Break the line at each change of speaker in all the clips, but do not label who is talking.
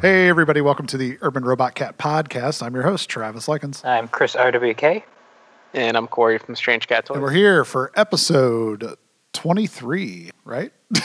Hey, everybody, welcome to the Urban Robot Cat podcast. I'm your host, Travis Likens.
I'm Chris RWK.
And I'm Corey from Strange Cat Toys.
And we're here for episode 23, right?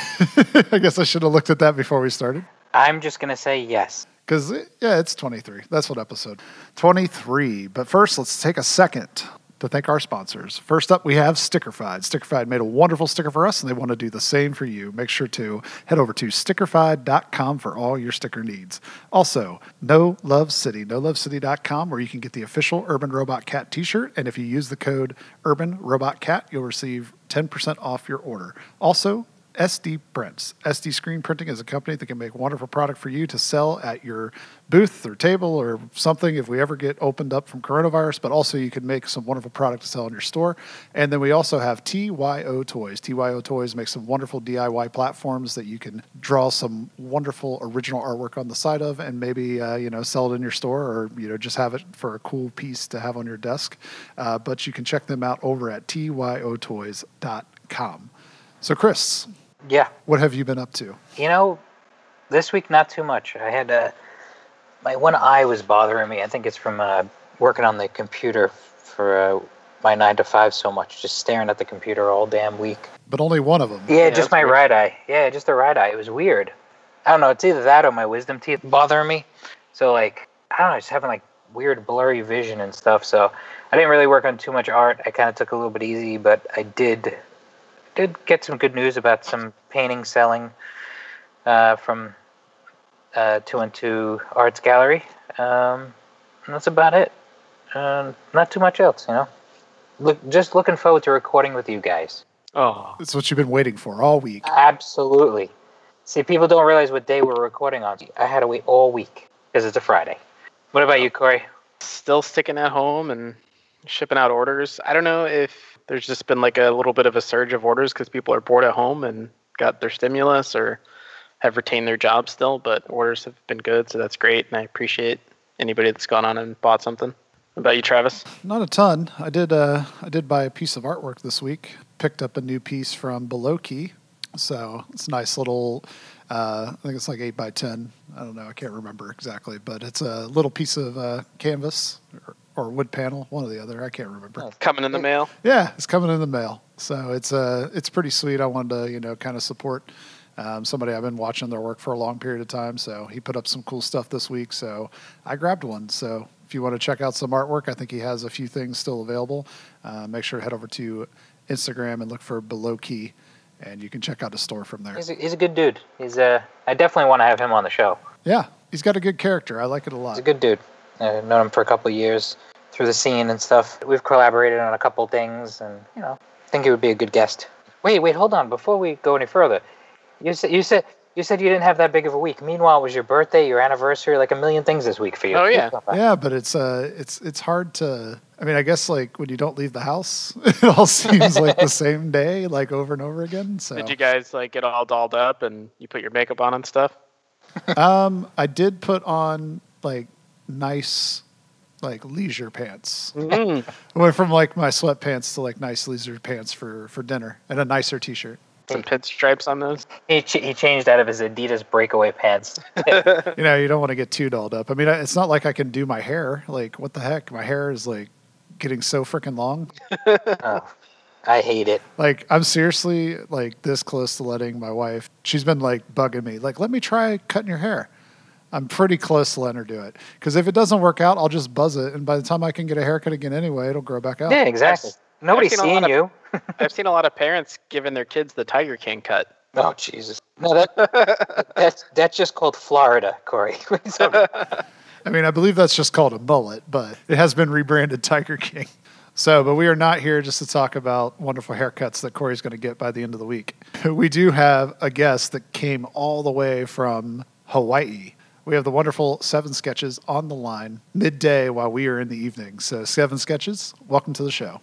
I guess I should have looked at that before we started.
I'm just going to say yes.
Because, yeah, it's 23. That's what episode 23. But first, let's take a second to thank our sponsors. First up, we have Stickerfied. Stickerfied made a wonderful sticker for us, and they want to do the same for you. Make sure to head over to stickerfied.com for all your sticker needs. Also, No Love City, nolovecity.com, where you can get the official Urban Robot Cat t shirt. And if you use the code Urban Robot Cat, you'll receive 10% off your order. Also, SD Prints. SD Screen Printing is a company that can make wonderful product for you to sell at your booth or table or something if we ever get opened up from coronavirus, but also you can make some wonderful product to sell in your store. And then we also have TYO Toys. TYO Toys makes some wonderful DIY platforms that you can draw some wonderful original artwork on the side of and maybe, uh, you know, sell it in your store or, you know, just have it for a cool piece to have on your desk. Uh, but you can check them out over at tyotoys.com. So, Chris,
Yeah.
what have you been up to?
You know, this week, not too much. I had uh, my one eye was bothering me. I think it's from uh, working on the computer for uh, my nine to five so much, just staring at the computer all damn week.
But only one of them.
Yeah,
Yeah,
just my
weird.
right eye. Yeah, just the right eye. It was weird. I don't know. It's either that or my wisdom teeth bothering me. So like, I don't know, just having like weird blurry vision and stuff. So I didn't really work on too much art. I kind of took a little bit easy, but I did did get some good news about some painting selling uh, from uh, Two and Two Arts Gallery. Um, and that's about it. Um, not too much else, you know. Look, just looking forward to recording with you guys.
Oh,
It's what you've been waiting for all week.
Absolutely. See, people don't realize what day we're recording on. I had to wait all week because it's a Friday. What about you, Corey?
still sticking at home and shipping out orders. I don't know if there's just been like a little bit of a surge of orders because people are bored at home and got their stimulus or have retained their jobs still, but orders have been good, so that's great. And I appreciate anybody that's gone on and bought something. What about you, Travis?
Not a ton. I did. Uh, I did buy a piece of artwork this week. Picked up a new piece from Below Key, so it's a nice little. Uh, I think it's like eight by ten. I don't know. I can't remember exactly, but it's a little piece of uh, canvas or, or wood panel, one or the other. I can't remember.
Oh.
Coming in the mail.
Yeah, it's coming in the mail. So it's uh it's pretty sweet. I wanted to, you know, kind of support um, somebody I've been watching their work for a long period of time. So he put up some cool stuff this week. So I grabbed one. So if you want to check out some artwork, I think he has a few things still available. Uh, make sure to head over to Instagram and look for Below Key, and you can check out his store from there.
He's a, he's a good dude. He's uh, I definitely want to have him on the show.
Yeah, he's got a good character. I like it a lot.
He's a good dude. I've known him for a couple of years through the scene and stuff. We've collaborated on a couple things, and you know, I think he would be a good guest. Wait, wait, hold on. Before we go any further, you said you said you said you didn't have that big of a week. Meanwhile, it was your birthday, your anniversary, like a million things this week for you.
Oh, yeah.
Yeah, but it's uh, it's it's hard to. I mean, I guess like when you don't leave the house, it all seems like the same day, like over and over again. So
Did you guys like get all dolled up and you put your makeup on and stuff?
Um, I did put on like nice, like leisure pants.
Mm.
I went from like my sweatpants to like nice leisure pants for for dinner and a nicer T-shirt.
Some pinstripes on those.
He, ch- he changed out of his Adidas breakaway pants.
You know, you don't want to get too dolled up. I mean, it's not like I can do my hair. Like, what the heck? My hair is like getting so freaking long.
oh, I hate it.
Like, I'm seriously like this close to letting my wife. She's been like bugging me. Like, let me try cutting your hair. I'm pretty close to letting her do it because if it doesn't work out, I'll just buzz it, and by the time I can get a haircut again anyway, it'll grow back out.
Yeah, exactly. Nobody's
seen
seeing
of-
you.
I've seen a lot of parents giving their kids the Tiger King cut.
Oh Jesus! No, that that's that's just called Florida, Corey.
I mean, I believe that's just called a mullet, but it has been rebranded Tiger King. So, but we are not here just to talk about wonderful haircuts that Corey's going to get by the end of the week. We do have a guest that came all the way from Hawaii. We have the wonderful Seven Sketches on the line midday while we are in the evening. So, Seven Sketches, welcome to the show.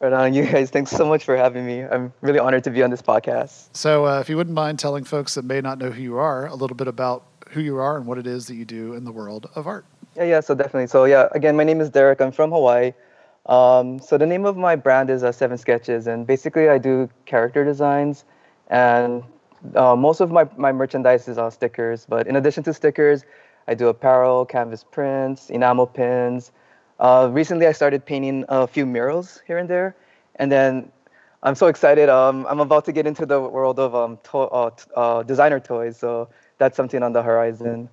Right on, you guys. Thanks so much for having me. I'm really honored to be on this podcast.
So, uh, if you wouldn't mind telling folks that may not know who you are a little bit about who you are and what it is that you do in the world of art.
Yeah, yeah. So definitely. So yeah, again, my name is Derek. I'm from Hawaii. Um, so the name of my brand is uh, Seven Sketches, and basically I do character designs, and uh, most of my, my merchandise is all stickers. But in addition to stickers, I do apparel, canvas prints, enamel pins. Uh, recently, I started painting a few murals here and there, and then I'm so excited. Um, I'm about to get into the world of um, to- uh, t- uh, designer toys, so that's something on the horizon.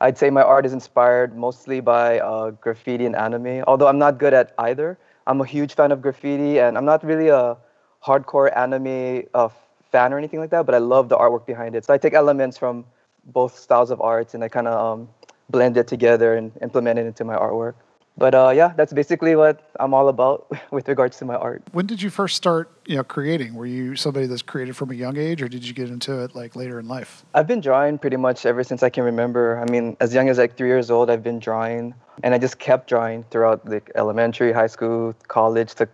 I'd say my art is inspired mostly by uh, graffiti and anime, although I'm not good at either. I'm a huge fan of graffiti, and I'm not really a hardcore anime uh, fan or anything like that, but I love the artwork behind it. So I take elements from both styles of art and I kind of um, blend it together and implement it into my artwork. But uh, yeah, that's basically what I'm all about with regards to my art.
When did you first start, you know, creating? Were you somebody that's created from a young age, or did you get into it like later in life?
I've been drawing pretty much ever since I can remember. I mean, as young as like three years old, I've been drawing, and I just kept drawing throughout like elementary, high school, college. Took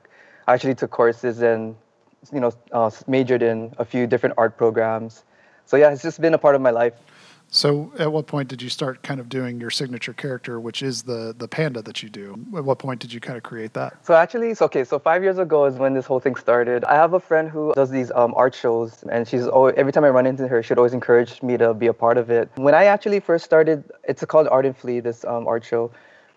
I actually took courses and you know uh, majored in a few different art programs. So yeah, it's just been a part of my life.
So, at what point did you start kind of doing your signature character, which is the the panda that you do? At what point did you kind of create that?
So actually, so okay, so five years ago is when this whole thing started. I have a friend who does these um, art shows, and she's always, every time I run into her, she'd always encourage me to be a part of it. When I actually first started, it's called Art and Flea, this um, art show.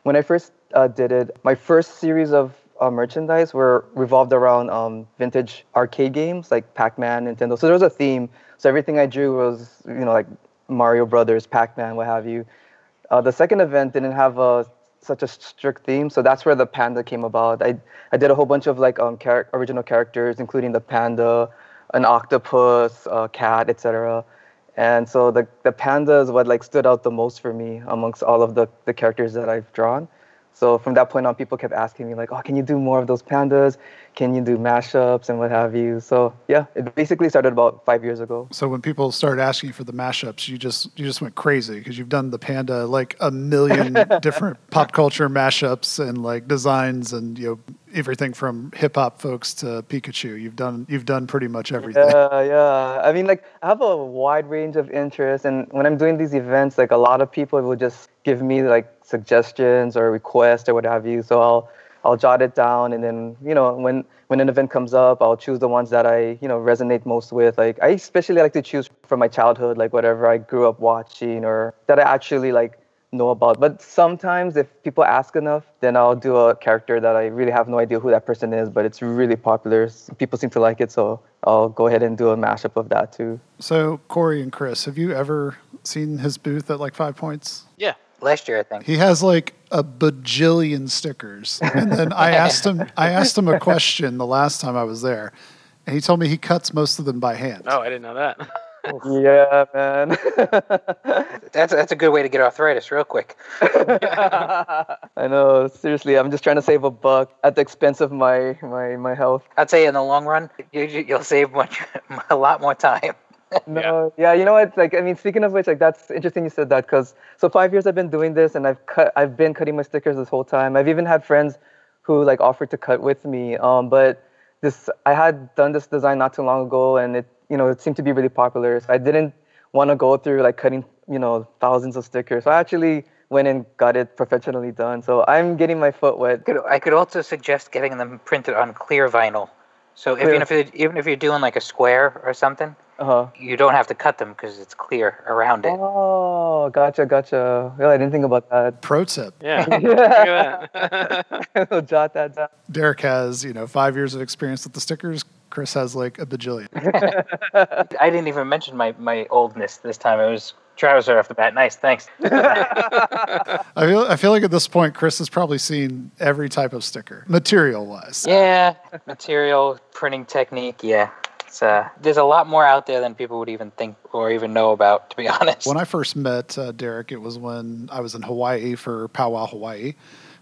When I first uh, did it, my first series of uh, merchandise were revolved around um, vintage arcade games like Pac-Man, Nintendo. So there was a theme. So everything I drew was, you know, like Mario Brothers, Pac-Man, what have you. Uh, the second event didn't have a such a strict theme, so that's where the panda came about. I I did a whole bunch of like um char- original characters, including the panda, an octopus, a cat, etc. And so the the panda is what like stood out the most for me amongst all of the the characters that I've drawn. So from that point on, people kept asking me like, "Oh, can you do more of those pandas? Can you do mashups and what have you?" So yeah, it basically started about five years ago.
So when people started asking for the mashups, you just you just went crazy because you've done the panda like a million different pop culture mashups and like designs and you know everything from hip hop folks to Pikachu. You've done you've done pretty much everything.
Yeah, yeah. I mean, like I have a wide range of interests, and when I'm doing these events, like a lot of people will just give me like suggestions or requests or what have you. So I'll I'll jot it down, and then you know when when an event comes up, I'll choose the ones that I you know resonate most with. Like I especially like to choose from my childhood, like whatever I grew up watching or that I actually like know about. But sometimes if people ask enough, then I'll do a character that I really have no idea who that person is, but it's really popular. People seem to like it, so I'll go ahead and do a mashup of that too.
So Corey and Chris, have you ever seen his booth at like Five Points?
Yeah.
Last year, I think.
He has like a bajillion stickers. And then I asked him I asked him a question the last time I was there. And he told me he cuts most of them by hand.
Oh, I didn't know that.
yeah, man.
That's that's a good way to get arthritis real quick.
I know. Seriously, I'm just trying to save a buck at the expense of my my my health.
I'd say in the long run, you, you- you'll save much a lot more time.
No, yeah. you know what? Like, I mean, speaking of which, like, that's interesting you said that because so five years I've been doing this, and I've cut, I've been cutting my stickers this whole time. I've even had friends who like offered to cut with me. Um, but this, I had done this design not too long ago, and it, you know, it seemed to be really popular. So I didn't want to go through like cutting, you know, thousands of stickers. So I actually went and got it professionally done. So I'm getting my foot wet.
Could, I could also suggest getting them printed on clear vinyl. So if, even if you're, even if you're doing like a square or something,
Uh huh.
you don't have to cut them because it's clear around it.
Oh, gotcha, gotcha. Yeah, I didn't think about that.
Pro tip.
yeah. Look that.
I'll jot that down.
Derek has, you know, five years of experience with the stickers. Chris has like a bajillion.
I didn't even mention my, my oldness this time. It was Travis right off the bat. Nice, thanks.
I feel I feel like at this point Chris has probably seen every type of sticker, material wise.
yeah, material, printing technique. Yeah, it's uh, there's a lot more out there than people would even think or even know about. To be honest.
When I first met uh, Derek, it was when I was in Hawaii for Powwow Hawaii.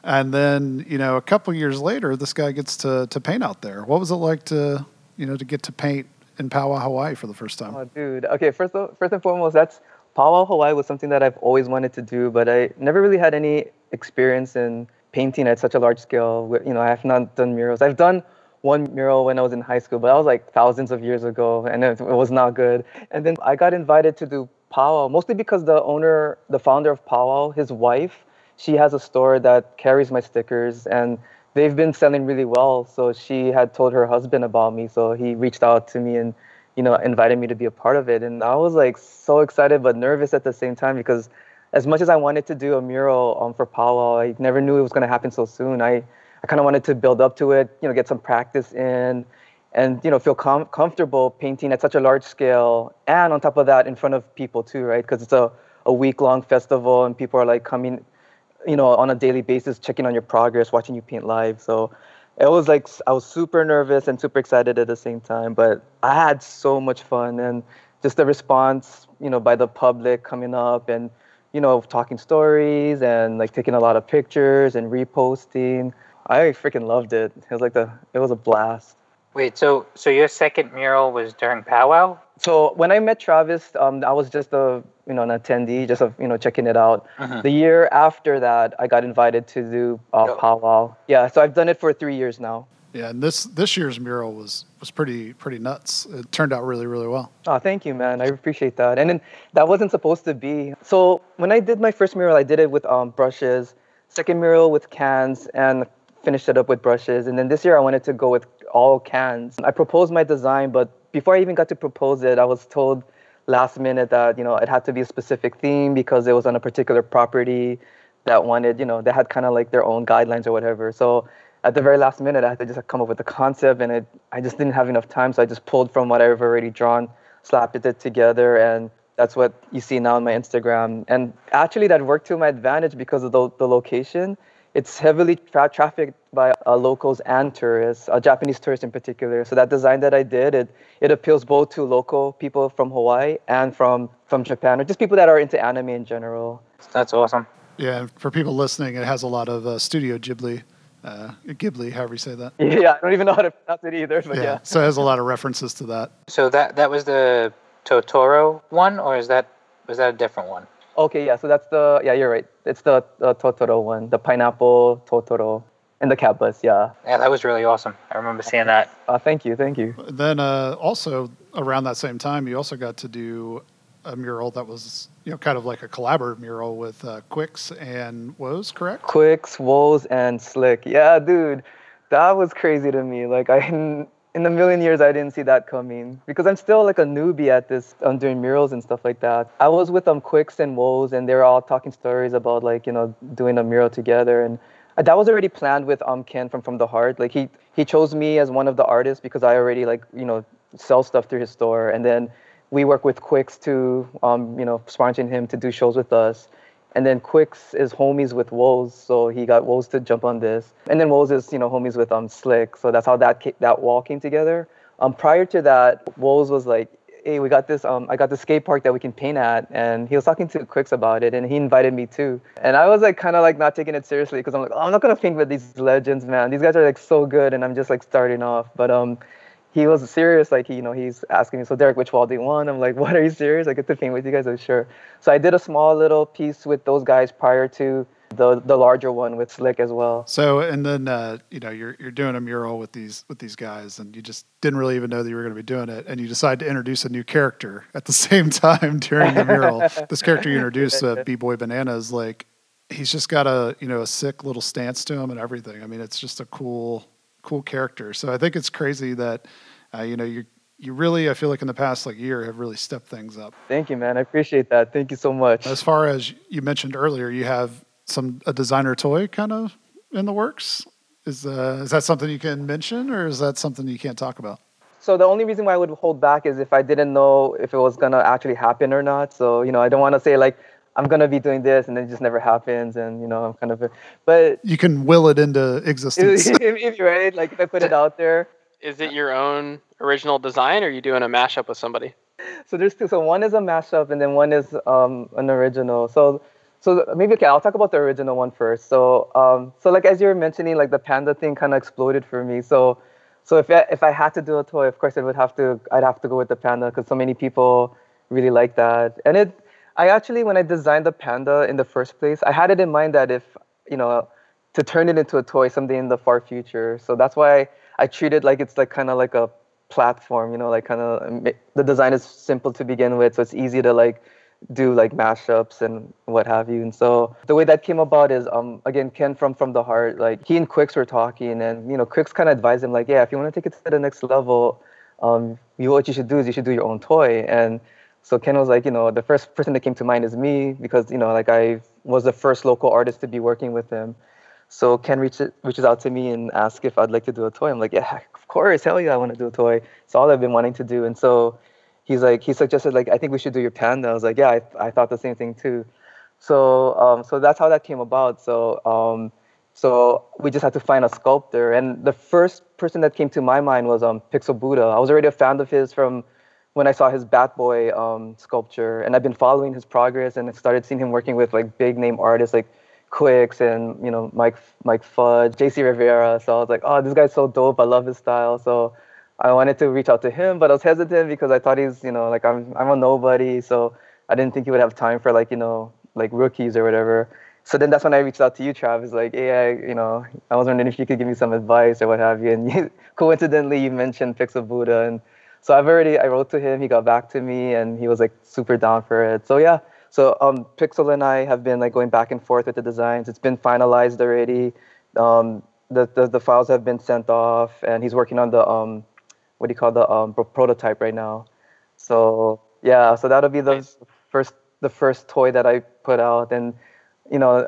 And then, you know, a couple years later, this guy gets to, to paint out there. What was it like to, you know, to get to paint in Powwow Hawaii for the first time?
Oh, dude. Okay, first, of- first and foremost, that's Powwow Hawaii was something that I've always wanted to do, but I never really had any experience in painting at such a large scale. You know, I have not done murals. I've done one mural when I was in high school, but that was like thousands of years ago, and it, was not good. And then I got invited to do Powwow, mostly because the owner, the founder of Powwow, his wife, she has a store that carries my stickers, and they've been selling really well. So she had told her husband about me, so he reached out to me and you know invited me to be a part of it. And I was like so excited but nervous at the same time because as much as I wanted to do a mural um, for powwow, I never knew it was going to happen so soon. I, I kind of wanted to build up to it, you know, get some practice in, and you know, feel com- comfortable painting at such a large scale, and on top of that, in front of people too, right? Because it's a, a week long festival, and people are like coming, you know, on a daily basis, checking on your progress, watching you paint live. So it was like I was super nervous and super excited at the same time, but I had so much fun and just the response, you know, by the public coming up and you know, talking stories and like taking a lot of pictures and reposting. I freaking loved it. It was like the it was a blast.
Wait, so so your second mural was during powwow?
So when I met Travis, um, I was just a you know an attendee, just a, you know checking it out.
Mhm.
The year after that, I got invited to do uh,
Yep.
powwow. Yeah, so I've done it for three years now.
Yeah, and this this year's mural was was pretty pretty nuts. It turned out really really well.
Oh, thank you, man. I appreciate that. And then that wasn't supposed to be. So when I did my first mural, I did it with um, brushes. Second mural with cans, and finished it up with brushes. And then this year, I wanted to go with all cans. I proposed my design, but before I even got to propose it, I was told last minute that you know it had to be a specific theme because it was on a particular property that wanted, you know, they had kind of like their own guidelines or whatever. So at the very last minute, I had to just come up with the concept, and it, I just didn't have enough time, so I just pulled from what I've already drawn, slapped it together, and that's what you see now on my Instagram. And actually, that worked to my advantage because of the, the location. It's heavily tra- trafficked by uh, locals and tourists, uh, Japanese tourists in particular. So that design that I did, it, it appeals both to local people from Hawaii and from, from Japan, or just people that are into anime in general.
That's awesome.
Yeah, for people listening, it has a lot of uh, Studio Ghibli, uh, Ghibli, however you say that.
Yeah, I don't even know how to pronounce it either, but yeah.
so it has a lot of references to that.
So that that was the Totoro one, or is that was that a different one?
Okay, yeah, so that's the, yeah, you're right. It's the, the Totoro one, the pineapple Totoro and the cat bus, yeah.
Yeah, that was really awesome. I remember seeing that.
Uh, thank you, thank you.
Then uh, also around that same time, you also got to do a mural that was you know kind of like a collaborative mural with uh, Quiccs and Woes, correct?
Quiccs, Woes, and Slick. Yeah, dude, that was crazy to me. Like, I, in a million years, I didn't see that coming because I'm still like a newbie at this, um, doing murals and stuff like that. I was with um Quiccs and Woes, and they were all talking stories about like you know doing a mural together, and that was already planned with um Ken from From the Heart. Like he he chose me as one of the artists because I already like you know sell stuff through his store, and then we work with Quiccs to um you know sponsoring him to do shows with us. And then Quiccs is homies with Woes, so he got Woes to jump on this. And then Woes is, you know, homies with um Slick, so that's how that that wall came together. Um, prior to that, Woes was like, "Hey, we got this. Um, I got the skate park that we can paint at," and he was talking to Quiccs about it, and he invited me too. And I was like, kind of like not taking it seriously because I'm like, oh, I'm not gonna paint with these legends, man. These guys are like so good, and I'm just like starting off. But um, he was serious. Like, he, you know, he's asking me, so Derek, which wall do you want? I'm like, what are you serious? I get to paint with you guys? I'm sure. So I did a small little piece with those guys prior to the the larger one with Slick as well.
So and then uh, you know you're you're doing a mural with these with these guys, and you just didn't really even know that you were going to be doing it, and you decide to introduce a new character at the same time during the mural. this character you introduced, uh, B Boy Banana, is like he's just got a you know a sick little stance to him and everything. I mean, it's just a cool cool character. So I think it's crazy that uh, you know you you really I feel like in the past like year have really stepped things up.
Thank you, man. I appreciate that. Thank you so much.
As far as you mentioned earlier, you have some a designer toy kind of in the works. Is uh, is that something you can mention, or is that something you can't talk about?
So the only reason why I would hold back is if I didn't know if it was gonna actually happen or not. So you know, I don't want to say like I'm gonna be doing this and then it just never happens, and you know, I'm kind of. But
You can will it into existence.
if, if you're right, like if I put it out there.
Is it your own original design, or are you doing a mashup with somebody?
So there's two. So one is a mashup, and then one is um, an original. So so maybe okay, I'll talk about the original one first. So um, so like as you were mentioning, like the panda thing kind of exploded for me. So so if I, if I had to do a toy, of course it would have to I'd have to go with the panda because so many people really like that. And it I actually when I designed the panda in the first place, I had it in mind that if you know to turn it into a toy someday in the far future. So that's why I treat it like it's like kind of like a platform, you know, like kind of the design is simple to begin with, so it's easy to like do like mashups and what have you. And so the way that came about is um again Ken from from the heart, like he and Quiccs were talking and you know Quiccs kind of advised him like, yeah, if you want to take it to the next level, um you what you should do is you should do your own toy. And So Ken was like, you know, the first person that came to mind is me because you know, like I was the first local artist to be working with him. So Ken reaches reaches out to me and asks if I'd like to do a toy. I'm like, yeah, of course, hell yeah, I want to do a toy. It's all I've been wanting to do. And so he's like, he suggested like, I think we should do your panda. I was like, yeah, I, I thought the same thing too. So um, so that's how that came about. So um, so we just had to find a sculptor. And the first person that came to my mind was um, Pixel Buddha. I was already a fan of his from when I saw his Bat Boy um, sculpture, and I've been following his progress and I started seeing him working with like big name artists like Quiccs and you know Mike Mike Fudge, JC Rivera. So I was like, oh, this guy's so dope. I love his style. So I wanted to reach out to him, but I was hesitant because I thought he's you know like I'm I'm a nobody. So I didn't think he would have time for like you know like rookies or whatever. So then that's when I reached out to you, Travis. Like, hey, I, you know, I was wondering if you could give me some advice or what have you. And you, coincidentally, you mentioned Pixel Buddha, and so I've already I wrote to him. He got back to me, and he was like super down for it. So yeah, so um, Pixel and I have been like going back and forth with the designs. It's been finalized already. Um, the, the the files have been sent off, and he's working on the um, what do you call the um prototype right now. So yeah, so that'll be the
Nice.
first the first toy that I put out, and you know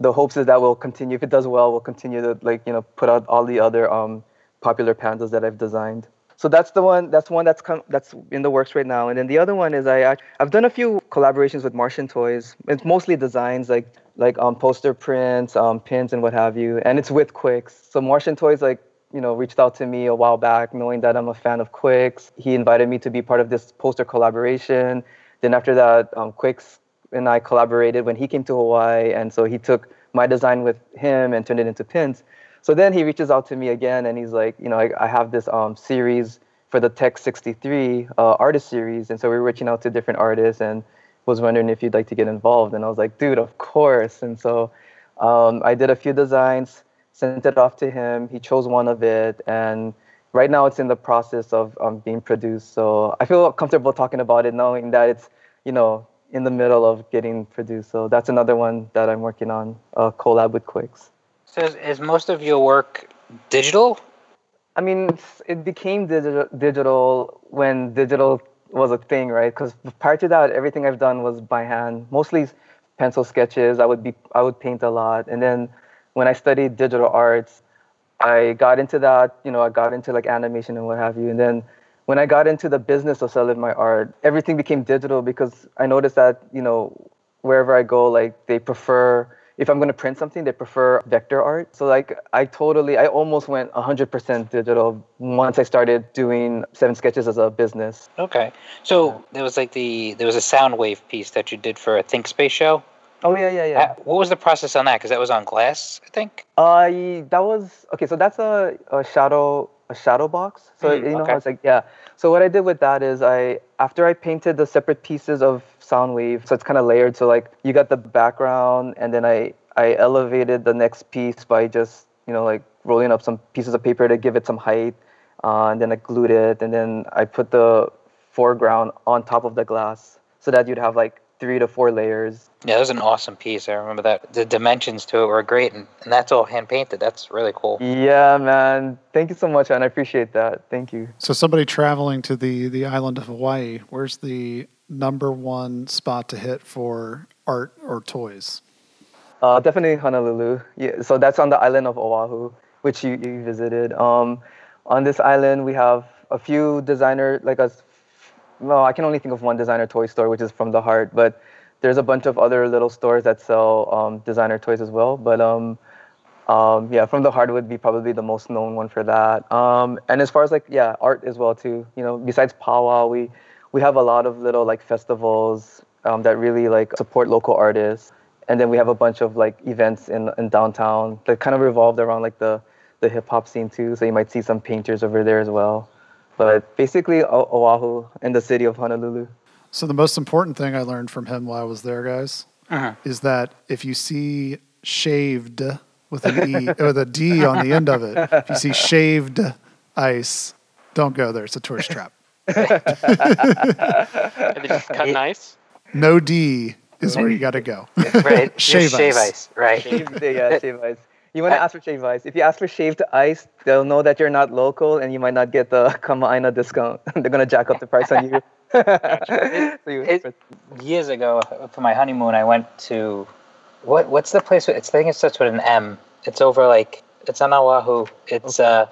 the hopes is that we'll continue. If it does well, we'll continue to like you know put out all the other um popular pandas that I've designed. So that's the one. That's one that's come. That's in the works right now. And then the other one is I I've done a few collaborations with Martian Toys. It's mostly designs like like um poster prints, um pins, and what have you. And it's with Quiccs. So Martian Toys like you know reached out to me a while back, knowing that I'm a fan of Quiccs. He invited me to be part of this poster collaboration. Then after that, um, Quiccs and I collaborated when he came to Hawaii, and so he took my design with him and turned it into pins. So then he reaches out to me again, and he's like, you know, I, I have this um, series for the Tech 63 uh, artist series, and so we were reaching out to different artists, and was wondering if you'd like to get involved. And I was like, dude, of course. And so um, I did a few designs, sent it off to him. He chose one of it, and right now it's in the process of um, being produced. So I feel comfortable talking about it, knowing that it's, you know, in the middle of getting produced. So that's another one that I'm working on, a collab with Quiccs.
So is, is most of your work digital?
I mean, it became digital, digital when digital was a thing, right? Because prior to that, everything I've done was by hand, mostly pencil sketches. I would be, I would paint a lot, and then when I studied digital arts, I got into that. You know, I got into like animation and what have you, and then when I got into the business of selling my art, everything became digital because I noticed that you know wherever I go, like they prefer if I'm going to print something, they prefer vector art. So like I totally, I almost went 100% digital once I started doing seven sketches as a business.
Okay. So there was like the there was a Soundwave piece that you did for a Thinkspace show.
Oh yeah, yeah, yeah.
Uh, What was the process on that? Because that was on glass, I think.
Uh, that was okay. So that's a, a shadow a shadow box. So
Mm,
you know
okay.
how it's like yeah. So what I did with that is I after I painted the separate pieces of Soundwave, so it's kind of layered. So like you got the background, and then I I elevated the next piece by just you know like rolling up some pieces of paper to give it some height, uh, and then I glued it, and then I put the foreground on top of the glass so that you'd have like three to four layers
Yeah, that was an awesome piece. I remember that. The dimensions to it were great, and, and that's all hand painted. That's really cool.
Yeah, man. Thank you so much, and I appreciate that. Thank you.
So somebody traveling to the the island of Hawaii, where's the number one spot to hit for art or toys?
Uh, definitely Honolulu. Yeah, so that's on the island of Oahu, which you, you visited. Um, on this island, we have a few designer like us. Well, I can only think of one designer toy store, which is from the heart. But there's a bunch of other little stores that sell um, designer toys as well. But um, um, yeah, from the heart would be probably the most known one for that. Um, and as far as like yeah, art as well too. You know, besides powwow, we we have a lot of little like festivals um, that really like support local artists. And then we have a bunch of like events in, in downtown that kind of revolved around like the, the hip hop scene too. So you might see some painters over there as well. But basically O- Oahu and the city of Honolulu.
So the most important thing I learned from him while I was there, guys,
Uh-huh.
is that if you see shaved with an e with a D on the end of it, if you see shaved ice, don't go there. It's a tourist trap.
And they just cut nice.
No D is where you got to go.
Right. Just
Shave
shave
ice.
ice. Right.
Shaved, yeah, shave ice. You want to ask for shave ice. If you ask for shaved ice, they'll know that you're not local and you might not get the Kama'aina discount. They're going to jack up the price on you. so you,
It- Years ago, for my honeymoon, I went to what? What's the place? It's I think it starts with an M. It's over like it's on Oahu. It's uh,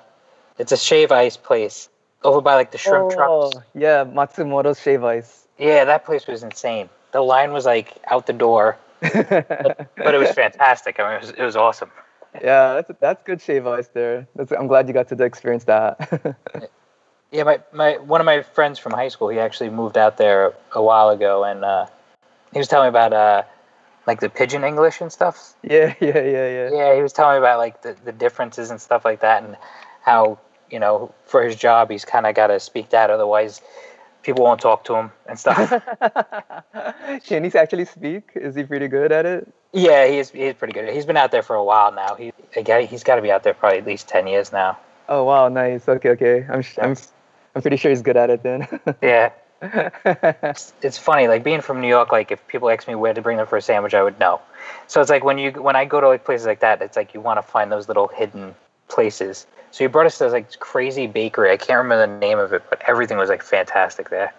it's a shave ice place over by like the shrimp
oh,
trucks.
yeah, Matsumoto's shave ice.
Yeah, that place was insane. The line was like out the door, but it was fantastic. I mean, it was, it was awesome.
Yeah, that's that's good shave ice there. That's, I'm glad you got to experience that.
Yeah, my, my one of my friends from high school, he actually moved out there a while ago, and uh, he was telling me about uh, like the pidgin English and stuff.
yeah, yeah, yeah, yeah.
Yeah, he was telling me about like the, the differences and stuff like that, and how you know for his job he's kind of got to speak that, otherwise people won't talk to him and stuff.
Can he actually speak? Is he pretty good at it?
yeah, he's he's pretty good. He's been out there for a while now. He again, he's got to be out there probably at least ten years now.
Oh wow, nice. Okay, okay. I'm I'm I'm pretty sure he's good at it then.
Yeah. it's, it's funny like being from new york like if people ask me where to bring them for a sandwich i would know so it's like when you when i go to like places like that it's like you want to find those little hidden places so you brought us to this like crazy bakery i can't remember the name of it but everything was like fantastic there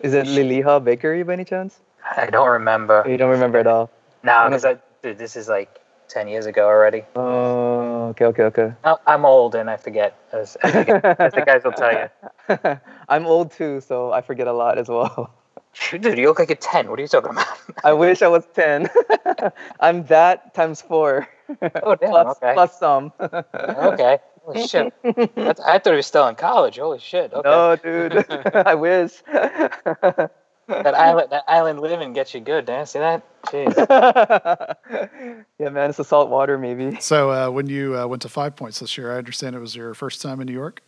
Is it Liliha Bakery by any chance?
i don't remember
You don't remember at all.
no because dude, this is like 10 years ago already
Oh, okay, okay, okay.
I- i'm old and i forget as, as, the, as the guys will tell you
I'm old too, so I forget a lot as well.
dude you look like a 10 what are you talking about
I wish I was 10. I'm that times four.
Oh, damn,
plus,
okay.
plus some.
okay holy shit That's, i thought he was still in college holy shit okay
No, dude. I wish.
That island, that island living gets you good, Dan. See that? Jeez.
yeah, man, it's the salt water, maybe.
So uh, when you uh, went to Five Points this year, I understand it was your first time in New York.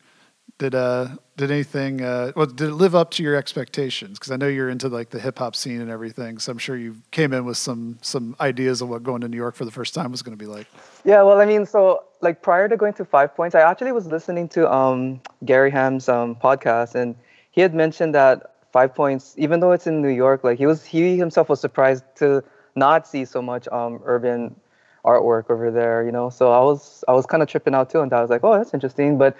Did uh did anything uh well did it live up to your expectations? Because I know you're into like the hip hop scene and everything, so I'm sure you came in with some some ideas of what going to New York for the first time was going to be like.
Yeah, well, I mean, so like prior to going to Five Points, I actually was listening to um, Gary Ham's um, podcast, and he had mentioned that Five Points, even though it's in New York, like he was he himself was surprised to not see so much um, urban artwork over there, you know. So I was I was kind of tripping out too, and I was like, oh, that's interesting, but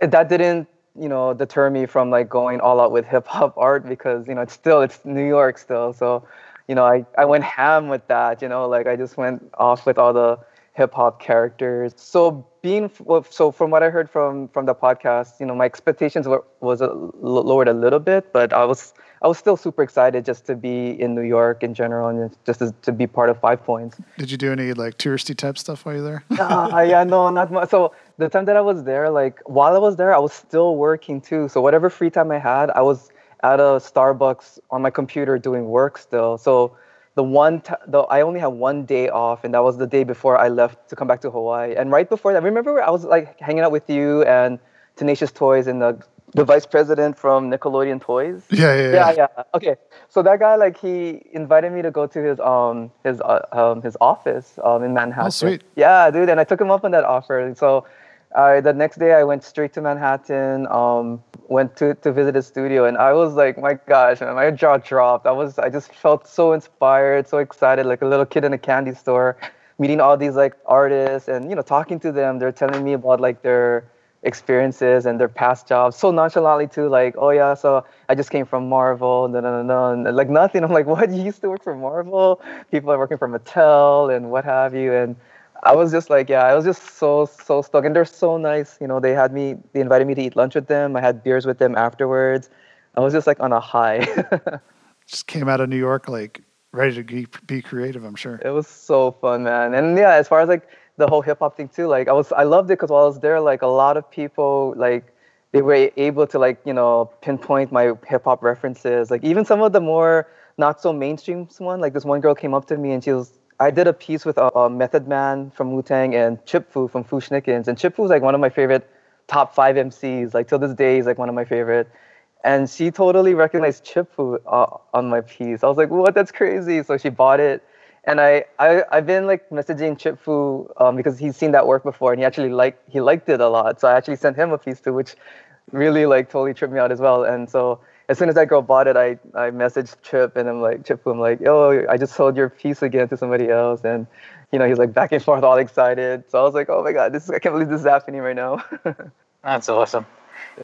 that didn't you know deter me from like going all out with hip hop art because you know it's still it's New York still, so you know I I went ham with that, you know, like I just went off with all the hip hop characters. So being so from what I heard from from the podcast, you know, my expectations were was a, l- lowered a little bit, but I was I was still super excited just to be in New York in general and just to, to be part of Five Points.
Did you do any like touristy type stuff while you're there?
Ah, yeah, no, not much. So the time that I was there, like while I was there, I was still working too. So whatever free time I had, I was at a Starbucks on my computer doing work still. So the one, t- the I only had one day off, and that was the day before I left to come back to Hawaii. And right before that, remember I was like hanging out with you and Tenacious Toys and the the vice president from Nickelodeon Toys.
yeah, yeah,
Yeah, yeah. Okay. So that guy, like, he invited me to go to his um his uh, um his office um in Manhattan.
Oh, sweet.
Yeah, dude. And I took him up on that offer. And so, the next day I went straight to Manhattan. Um, went to to visit his studio, and I was like, my gosh, man, my jaw dropped. I was, I just felt so inspired, so excited, like a little kid in a candy store, meeting all these like artists, and you know, talking to them. They're telling me about like their experiences and their past jobs so nonchalantly too like oh yeah so i just came from marvel no no, no, no, like nothing i'm like what you used to work for marvel people are working for mattel and what have you and i was just like yeah i was just so so stuck and they're so nice you know they had me they invited me to eat lunch with them i had beers with them afterwards i was just like on a high
Just came out of New York like ready to be, be creative. I'm sure.
It was so fun, man. And yeah, as far as like the whole hip hop thing too, like I was, I loved it because while I was there, like a lot of people, like they were able to like you know pinpoint my hip hop references. Like even some of the more not so mainstream one, like this one girl came up to me and she was. I did a piece with a, Method Man from Wu Tang and Chip Fu from Fu Schnickens, and Chip Fu is like one of my favorite top five MCs. Like till this day, he's like one of my favorite and she totally recognized Chip Fu uh, on my piece. I was like, "What? That's crazy!" So she bought it, and I, I I've been like messaging Chip Fu um, because he's seen that work before, and he actually liked he liked it a lot. So I actually sent him a piece too, which really like totally tripped me out as well. And so as soon as that girl bought it, I I messaged Chip, and I'm like, Chip I'm like, oh, I just sold your piece again to somebody else," and you know he's like back and forth, all excited. So I was like, "Oh my god, this is, I can't believe this is happening right now."
That's awesome.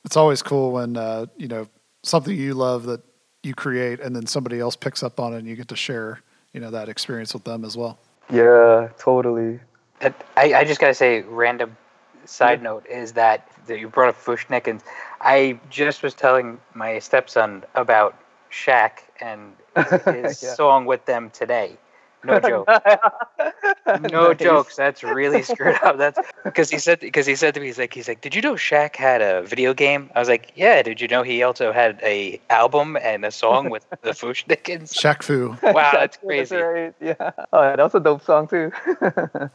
It's always cool when uh, you know something you love that you create, and then somebody else picks up on it, and you get to share, you know, that experience with them as well.
Yeah, totally.
I, I just gotta say, random side note is that, that you brought up Fushnik, and I just was telling my stepson about Shaq and his
Yeah.
song with them today. No joke. No
Nice.
jokes. That's really screwed up. That's because he said because he said to me he's like he's like did you know Shaq had a video game? I was like yeah. Did you know he also had a album and a song with the Fu Schnickens?
Shaq Fu.
Wow, that's
Exactly,
crazy.
right. Yeah. Oh, yeah, that was a dope song too.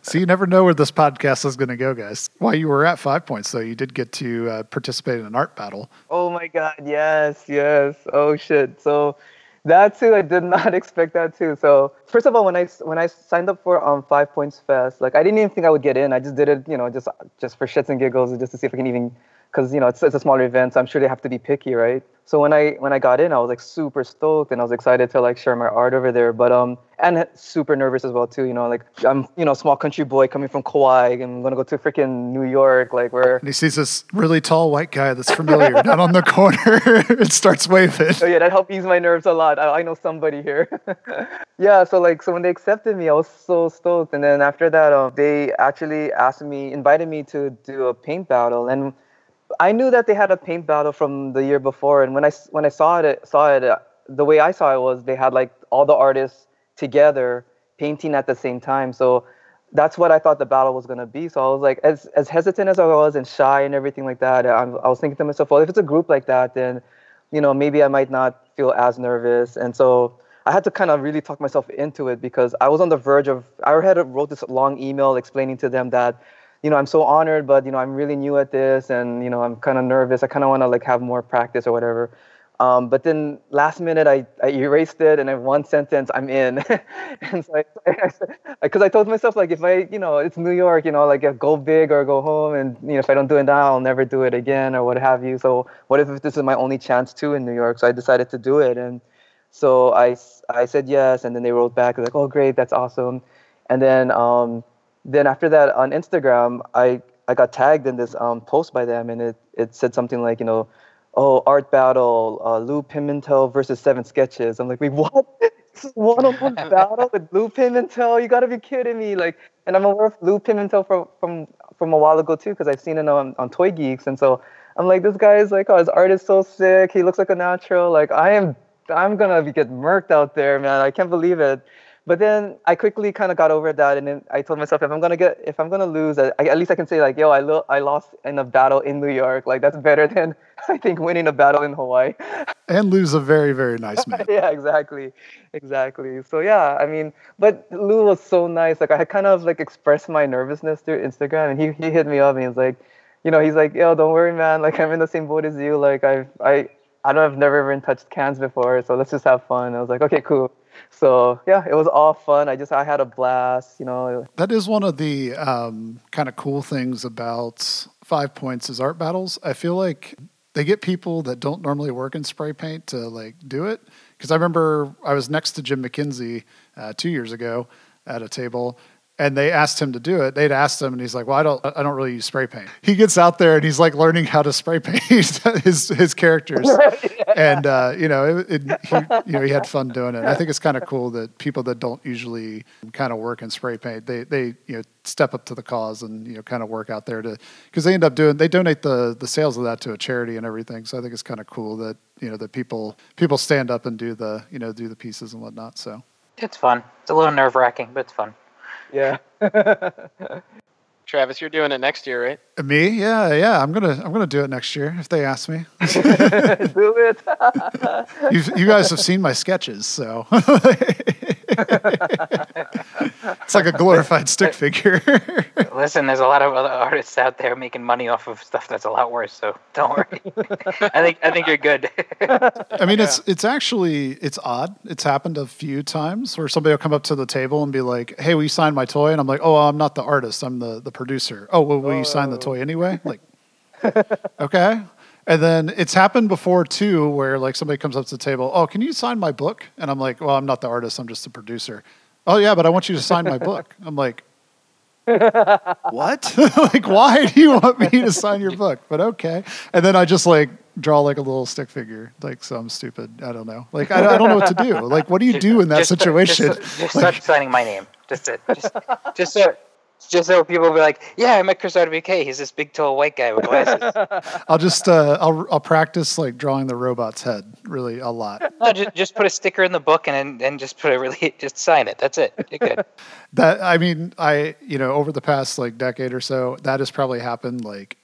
So you never know where this podcast is going to go, guys. While you were at Five Points, though, you did get to uh, participate in an art battle.
Oh my god, yes, yes. Oh shit. So that too, I did not expect that too. So first of all, when I when I signed up for um Five Points Fest, like I didn't even think I would get in. I just did it, you know, just just for shits and giggles, just to see if I can even, because you know it's, it's a smaller event, so I'm sure they have to be picky, right? So when I when I got in, I was like super stoked and I was excited to like share my art over there, but um and super nervous as well too. You know, like I'm you know small country boy coming from Kauai and I'm gonna go to freaking New York, like where
And he sees this really tall white guy that's familiar down on the corner and starts waving.
Oh yeah, that helped ease my nerves a lot. I, I know somebody here. yeah, so like so when they accepted me, I was so stoked. And then after that, um, they actually asked me, invited me to do a paint battle, and I knew that they had a paint battle from the year before. And when I when I saw it, saw it, uh, the way I saw it was they had like all the artists together painting at the same time. So that's what I thought the battle was gonna be. So I was like, as as hesitant as I was and shy and everything like that, I, I was thinking to myself, well, if it's a group like that, then you know maybe I might not feel as nervous. And so I had to kind of really talk myself into it because I was on the verge of. I had wrote this long email explaining to them that. You know, I'm so honored, but you know, I'm really new at this, and you know, I'm kind of nervous. I kind of want to like have more practice or whatever. Um, but then last minute, I, I erased it, and in one sentence, I'm in. and so, I because I, told myself like, if I, you know, it's New York, you know, like go big or go home, and you know, if I don't do it now, I'll never do it again or what have you. So what if this is my only chance too in New York? So I decided to do it, and so I, I said yes, and then they wrote back like, oh great, that's awesome, and then um, then after that on Instagram, I I got tagged in this um, post by them, and it it said something like, you know oh, art battle, uh, Lou Pimentel versus Seven Sketches. I'm like, wait, what? One-on-one battle with Lou Pimentel? You gotta be kidding me! Like, and I'm aware of Lou Pimentel from from from a while ago too, because I've seen it on on Toy Geeks, and so I'm like, this guy is like, oh, his art is so sick. He looks like a natural. Like, I am, I'm gonna be get murked out there, man. I can't believe it. But then I quickly kind of got over that, and then I told myself, if I'm gonna get, if I'm gonna lose, I, at least I can say like, yo, I lo- I lost in a battle in New York. Like that's better than I think winning a battle in Hawaii.
And lose a very, very nice man.
yeah, exactly, exactly. So yeah, I mean, but Lou was so nice. Like I had kind of like expressed my nervousness through Instagram, and he he hit me up and he was like, you know, he's like, yo, don't worry, man. Like I'm in the same boat as you. Like I've I I don't have never even touched cans before, so let's just have fun. I was like, okay, cool. So yeah, it was all fun. I just I had a blast, you know.
That is one of the um, kind of cool things about Five Points is art battles. I feel like they get people that don't normally work in spray paint to like do it. Because I remember I was next to Jim McKenzie uh, two years ago at a table, and they asked him to do it. They'd asked him, and he's like, "Well, I don't, I don't really use spray paint." He gets out there and he's like learning how to spray paint his his characters, and uh, you know, it, it, he, you know, he had fun doing it. I think it's kind of cool that people that don't usually kind of work in spray paint, they they you know step up to the cause and you know kind of work out there to because they end up doing they donate the the sales of that to a charity and everything. So I think it's kind of cool that you know that people people stand up and do the you know do the pieces and whatnot. So.
It's fun. It's a little nerve wracking, but it's fun.
Yeah.
Travis, you're doing it next year, right?
Me? Yeah, yeah. I'm gonna I'm gonna do it next year if they ask me.
do it.
you you guys have seen my sketches, so it's like a glorified stick figure.
Listen, there's a lot of other artists out there making money off of stuff that's a lot worse. So don't worry. I think I think you're good.
I mean, it's it's actually it's odd. It's happened a few times where somebody will come up to the table and be like, "Hey, will you sign my toy?" And I'm like, "Oh, I'm not the artist. I'm the the producer." Oh, well, will you sign the oh. toy anyway? Like, okay. And then it's happened before too, where like somebody comes up to the table, "Oh, can you sign my book?" And I'm like, "Well, I'm not the artist. I'm just the producer." Oh yeah, but I want you to sign my book. I'm like, what? like, why do you want me to sign your book? But okay. And then I just like draw like a little stick figure, like some stupid. I don't know. Like I, I don't know what to do. Like what do you do in that
Just-
situation?
Just, just
Like,
start signing my name. Just, to, just, just so, just so people will be like, "Yeah, I met Chris RWK. He's this big, tall white guy with glasses."
I'll just uh, I'll I'll practice like drawing the robot's head really a lot.
no, just, just put a sticker in the book and then just put a really, just sign it. That's it. You're good.
That I mean, I you know over the past like decade or so, that has probably happened like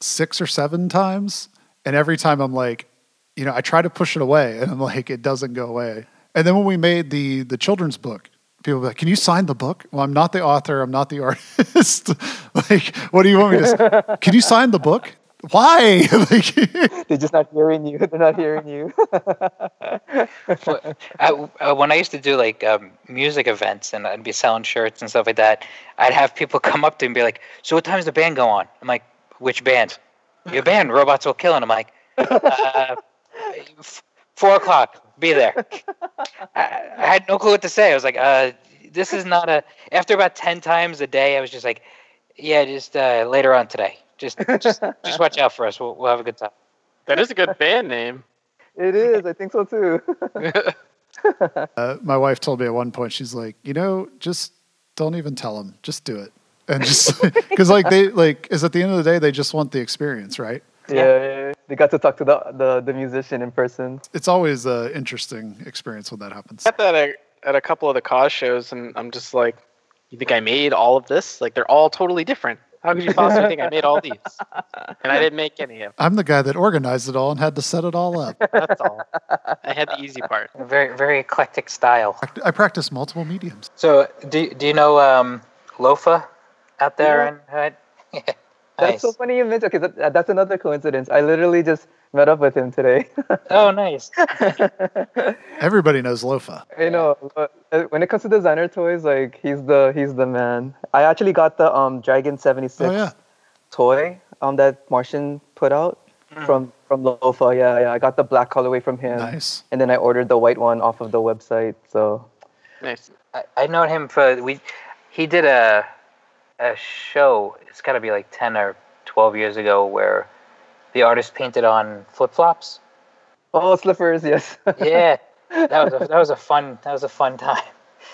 six or seven times, and every time I'm like, you know, I try to push it away, and I'm like, it doesn't go away. And then when we made the the children's book, people were like, "Can you sign the book?" Well, I'm not the author. I'm not the artist. like, what do you want me to? s- Can you sign the book? Why? like,
They're just not hearing you. They're not hearing you.
Well, I, when I used to do like um, music events and I'd be selling shirts and stuff like that, I'd have people come up to me and be like, "So what time time's the band go on?" I'm like, "Which band?" Your band, Robots Will Kill. And I'm like, uh, four o'clock. Be there. I, I had no clue what to say. I was like, uh, "This is not a." After about ten times a day, I was just like, "Yeah, just uh, later on today. Just, just, just watch out for us. We'll, we'll have a good time."
That is a good band name.
It is. I think so too.
uh, my wife told me at one point, she's like, you know, just don't even tell them, just do it, and just because like they like is at the end of the day they just want the experience, right?
yeah, yeah, yeah. They got to talk to the, the, the musician in person.
It's always an interesting experience when that happens.
At that at, at a couple of the cause shows, and I'm just like, you think I made all of this? Like they're all totally different. How could you possibly think I made all these? And I didn't make any of them.
I'm the guy that organized it all and had to set it all up.
That's all. I had the easy part.
Very, very eclectic style.
I practice multiple mediums.
So, do do you know um, Lofa out there?
Yeah.
And uh, yeah,
That's
nice.
so funny you mentioned because that, that's another coincidence. I literally just met up with him today.
Oh, nice.
Everybody knows Lofa.
you know, uh, when it comes to designer toys, like he's the he's the man. I actually got the um Dragon 76
Oh yeah,
toy um that Martian put out from from Lofa. Yeah, yeah. I got the black colorway from him,
nice.
and then I ordered the white one off of the website. So
Nice.
I, I known him for we. He did a a show. It's got to be like ten or twelve years ago, where the artist painted on flip flops.
oh, slippers, yes.
Yeah, that was a, that was a fun that was a fun time.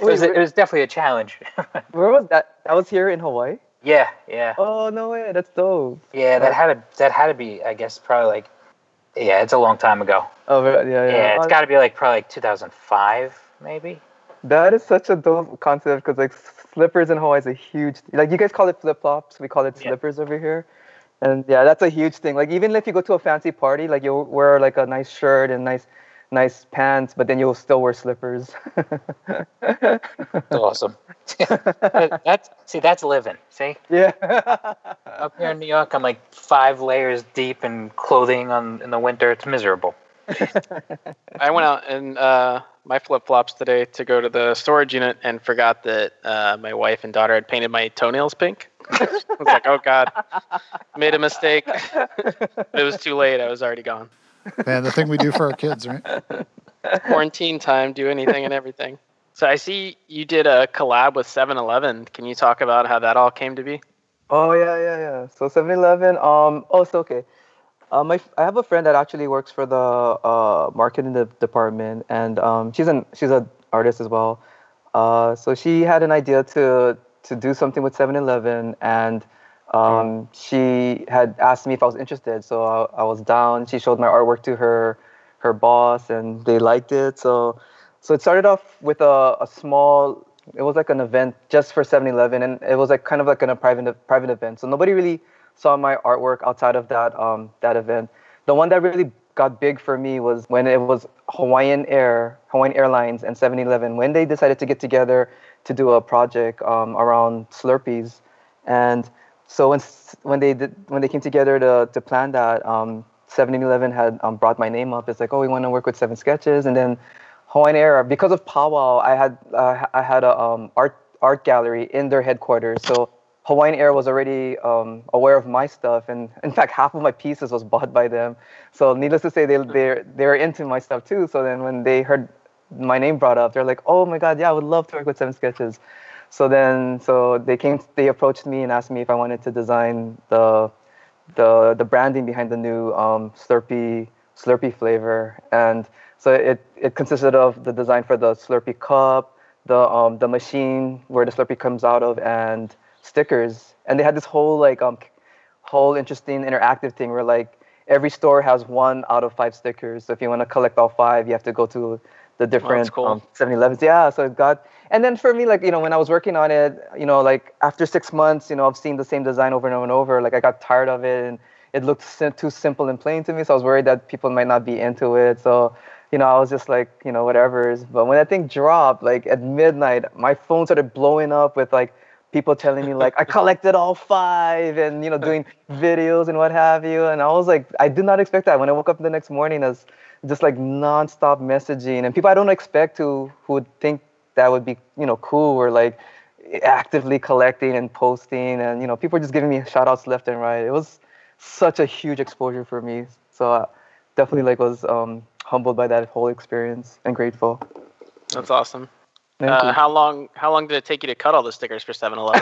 It was,
Wait,
it was definitely a challenge.
Where was that? That was here in Hawaii.
yeah, yeah,
Oh no way, that's dope.
yeah. That had to that had to be. I guess probably like. Yeah, it's a long time ago.
Oh yeah, yeah.
Yeah, it's uh,
Oh,
got to be like probably like 2005, maybe.
That is such a dope concept because like slippers in Hawaii is a huge like you guys call it flip flops, we call it
Yeah.
slippers over here. And yeah, that's a huge thing. Like even if you go to a fancy party, like you'll wear like a nice shirt and nice nice pants, but then you'll still wear slippers.
That's awesome. That's see, that's living. See,
yeah.
up here in New York, I'm like five layers deep in clothing on in the winter. It's miserable.
I went out and uh, my flip flops today to go to the storage unit and forgot that uh, my wife and daughter had painted my toenails pink. I was like, oh God, made a mistake. it was too late. I was already gone.
Man, the thing we do for our kids, right?
Quarantine time, do anything and everything. So I see you did a collab with 7 Eleven. Can you talk about how that all came to be?
Oh yeah, yeah, yeah. So 7-Eleven. Um. Oh, so okay. Uh, my I have a friend that actually works for the uh, marketing de- department, and um, she's an she's an artist as well. Uh, so she had an idea to to do something with 7-Eleven, and um, she had asked me if I was interested. So I, I was down. She showed my artwork to her her boss, and they liked it. So so it started off with a, a small it was like an event just for 7-eleven and it was like kind of like in a private private event so nobody really saw my artwork outside of that um, that event. The one that really got big for me was when it was hawaiian air hawaiian airlines and 7-eleven when they decided to get together to do a project um, around slurpees. And so when when they did when they came together to, to plan that um, 7-eleven had um, brought my name up. It's like oh we want to work with seven sketches. And then Hawaiian Air, because of powwow, I had uh, I had a um, art art gallery in their headquarters. So Hawaiian Air was already um, aware of my stuff, and in fact, half of my pieces was bought by them. So needless to say, they they they're into my stuff too. So then when they heard my name brought up, they're like, "Oh my God, yeah, I would love to work with Seven Sketches." So then, so they came, they approached me and asked me if I wanted to design the the the branding behind the new um, Slurpee Slurpee flavor, and so it it consisted of the design for the Slurpee cup, the um, the machine where the Slurpee comes out of, and stickers. And they had this whole like um whole interesting interactive thing where like every store has one out of five stickers. So if you want to collect all five, you have to go to the different
cool.
um, 7-Elevens. Yeah, so it got. And then for me, like you know, when I was working on it, you know, like after six months, you know, I've seen the same design over and over and over. Like I got tired of it, and it looked sim- too simple and plain to me. So I was worried that people might not be into it. So you know, I was just like, you know, whatever. But when that thing dropped, like at midnight, my phone started blowing up with like people telling me like I collected all five and you know doing videos and what have you. And I was like, I did not expect that. When I woke up the next morning, as just like nonstop messaging and people I don't expect to who would think that would be you know cool or like actively collecting and posting and you know people just giving me shout outs left and right. It was such a huge exposure for me. So I definitely like was um, humbled by that whole experience and grateful.
That's awesome.
Thank
Uh, how long how long did it take you to cut all the stickers for 7-Eleven?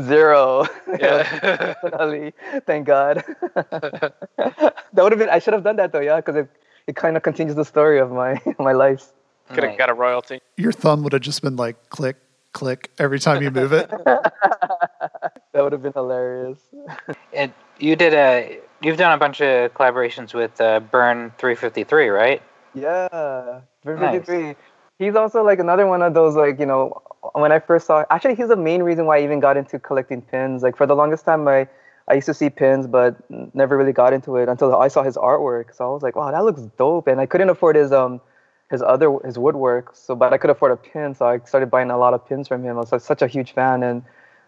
Zero.
Yeah.
Definitely. Thank God. that would have been. I should have done that though. Yeah, because it it kind of continues the story of my my life.
Could have
Nice.
got a royalty.
Your thumb would have just been like click, click every time you move it.
That would have been hilarious.
And you did a. You've done a bunch of collaborations with uh, Burn 353, right?
Yeah, Burn
Nice.
53. He's also like another one of those like you know when I first saw. Actually, he's the main reason why I even got into collecting pins. Like for the longest time, I I used to see pins, but never really got into it until I saw his artwork. So I was like, wow, that looks dope. And I couldn't afford his um his other his woodwork. So but I could afford a pin, so I started buying a lot of pins from him. I was like, such a huge fan and.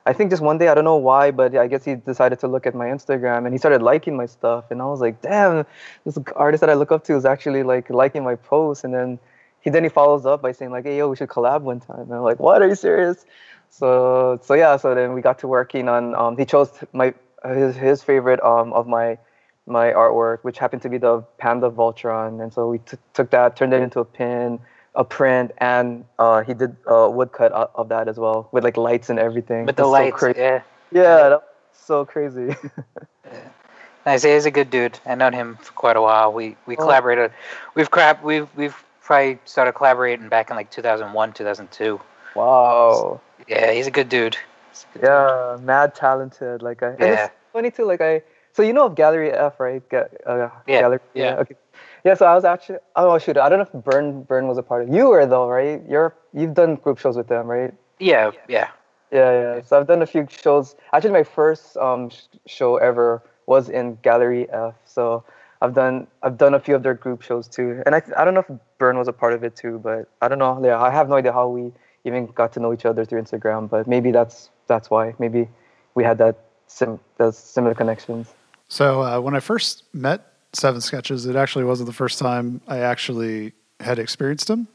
I think just one day, I don't know why, but I guess he decided to look at my Instagram and he started liking my stuff. And I was like, damn, this artist that I look up to is actually like liking my posts. And then he then he follows up by saying like, hey, yo, we should collab one time. And I'm like, what? Are you serious? So so yeah, so then we got to working on. Um, he chose my his his favorite um of my my artwork, which happened to be the Panda Voltron. And so we t- took that, turned it into a pin, a print, and uh, he did a woodcut of that as well with like lights and everything.
With the
so
lights.
crazy.
yeah.
Yeah, that so crazy.
Nice. He's a good dude. I've known him for quite a while. We we
Oh.
collaborated. We've crap. We've we've probably started collaborating back in like 2001, 2002.
wow.
Yeah, he's a good dude. A good dude.
Yeah, mad talented. Like I,
Yeah.
it's funny too. Like I, so you know of Gallery F, right? Ga- uh,
Yeah,
Gallery,
yeah.
Okay. Yeah. So I was actually. Oh shoot! I don't know if Burn Burn was a part of. You were though, right? You're you've done group shows with them, right?
Yeah, yeah.
Yeah, yeah. So I've done a few shows. Actually, my first um show ever was in Gallery F. So I've done I've done a few of their group shows too. And I I don't know if Burn was a part of it too, but I don't know. Yeah, I have no idea how we even got to know each other through Instagram. But maybe that's that's why. Maybe we had that sim those similar connections.
So uh, when I first met Seven Sketches, it actually wasn't the first time I actually had experienced him.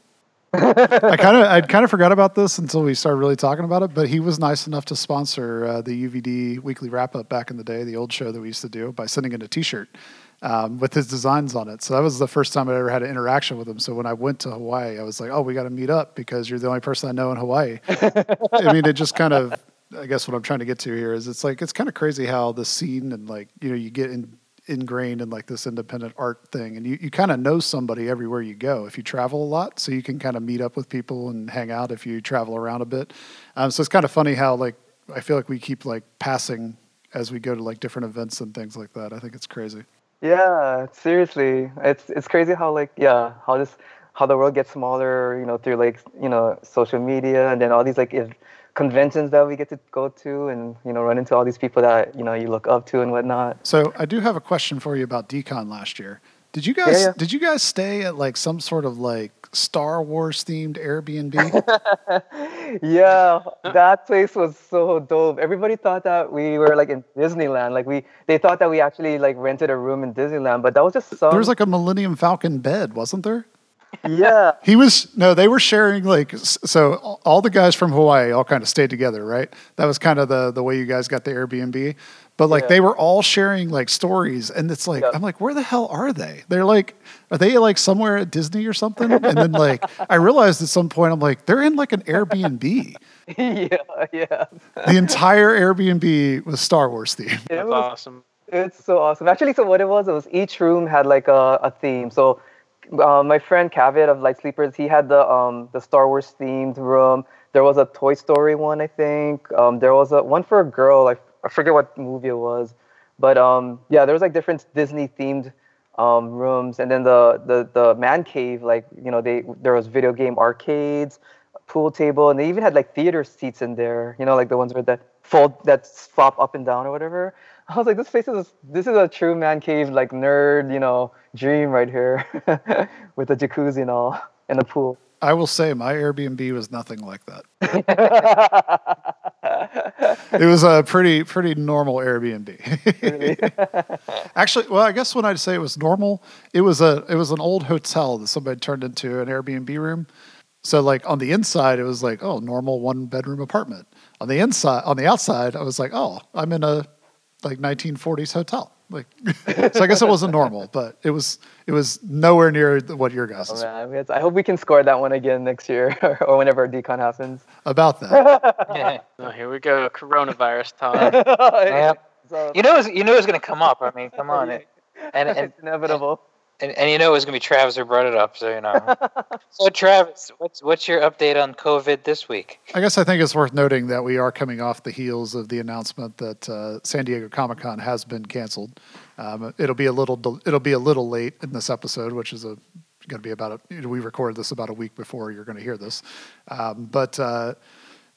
I kind of I'd kind of forgot about this until we started really talking about it. But he was nice enough to sponsor uh, the UVD weekly wrap up back in the day, the old show that we used to do, by sending in a T-shirt um, with his designs on it. So that was the first time I ever had an interaction with him. So when I went to Hawaii, I was like, "Oh, we got to meet up because you're the only person I know in Hawaii." I mean, it just kind of. I guess what I'm trying to get to here is it's like it's kind of crazy how the scene and like you know you get in, ingrained in like this independent art thing and you, you kind of know somebody everywhere you go if you travel a lot so you can kind of meet up with people and hang out if you travel around a bit. Um, so it's kind of funny how like I feel like we keep like passing as we go to like different events and things like that. I think it's crazy.
Yeah, seriously, it's it's crazy how like yeah how this how the world gets smaller, you know, through like you know social media and then all these like if conventions that we get to go to and you know run into all these people that you know you look up to and whatnot.
so I do have a question for you about decon last year did you guys
yeah.
did you guys stay at like some sort of like Star Wars themed Airbnb
yeah, that place was so dope. Everybody thought that we were like in Disneyland. Like we, they thought that we actually like rented a room in Disneyland, but that was just some.
there was like a Millennium Falcon bed wasn't there
yeah,
He was no, they were sharing like so. All the guys from Hawaii all kind of stayed together, right? That was kind of the the way you guys got the Airbnb. but like
Yeah.
they were all sharing like stories, and it's like
Yeah.
I'm like, where the hell are they? They're like, are they like somewhere at Disney or something? And then like I realized at some point, I'm like, they're in like an Airbnb.
yeah, yeah.
The entire Airbnb was Star Wars themed.
It
That's
was
awesome.
It's so awesome. Actually, so what it was, it was each room had like a, a theme. So uh, my friend Cavit of Light Sleepers, he had the um the Star Wars themed room. There was a Toy Story one, I think. Um, there was a one for a girl. I, I forget what movie it was, but um yeah, there was like different Disney themed um rooms, and then the the the man cave, like you know they there was video game arcades, pool table, and they even had like theater seats in there. You know, like the ones where that fold that flop up and down or whatever. I was like, this place is this is a true man cave like nerd, you know, dream right here, with a jacuzzi and all and a pool.
I will say my Airbnb was nothing like that. It was a pretty pretty normal Airbnb. Actually, well, I guess when I'd say it was normal, it was a it was an old hotel that somebody turned into an Airbnb room. So like on the inside, it was like oh normal one bedroom apartment. On the inside, on the outside, I was like oh I'm in a like 1940s hotel. Like so, I guess it wasn't normal, but it was it was nowhere near what your guys
Oh,
is
man, we I hope we can score that one again next year or whenever decon happens.
about that.
Yeah.
Oh, here we go. Coronavirus talk.
Yeah.
So,
You know, it's, you know it's gonna come up. I mean, come on, it, and and,
it's inevitable.
And and you know it was gonna be Travis who brought it up. So you know. so Travis, what's what's your update on COVID this week?
I guess I think it's worth noting that we are coming off the heels of the announcement that uh, San Diego Comic Con has been canceled. Um, it'll be a little del- it'll be a little late in this episode, which is a going to be about a, we recorded this about a week before you're going to hear this, um, but uh,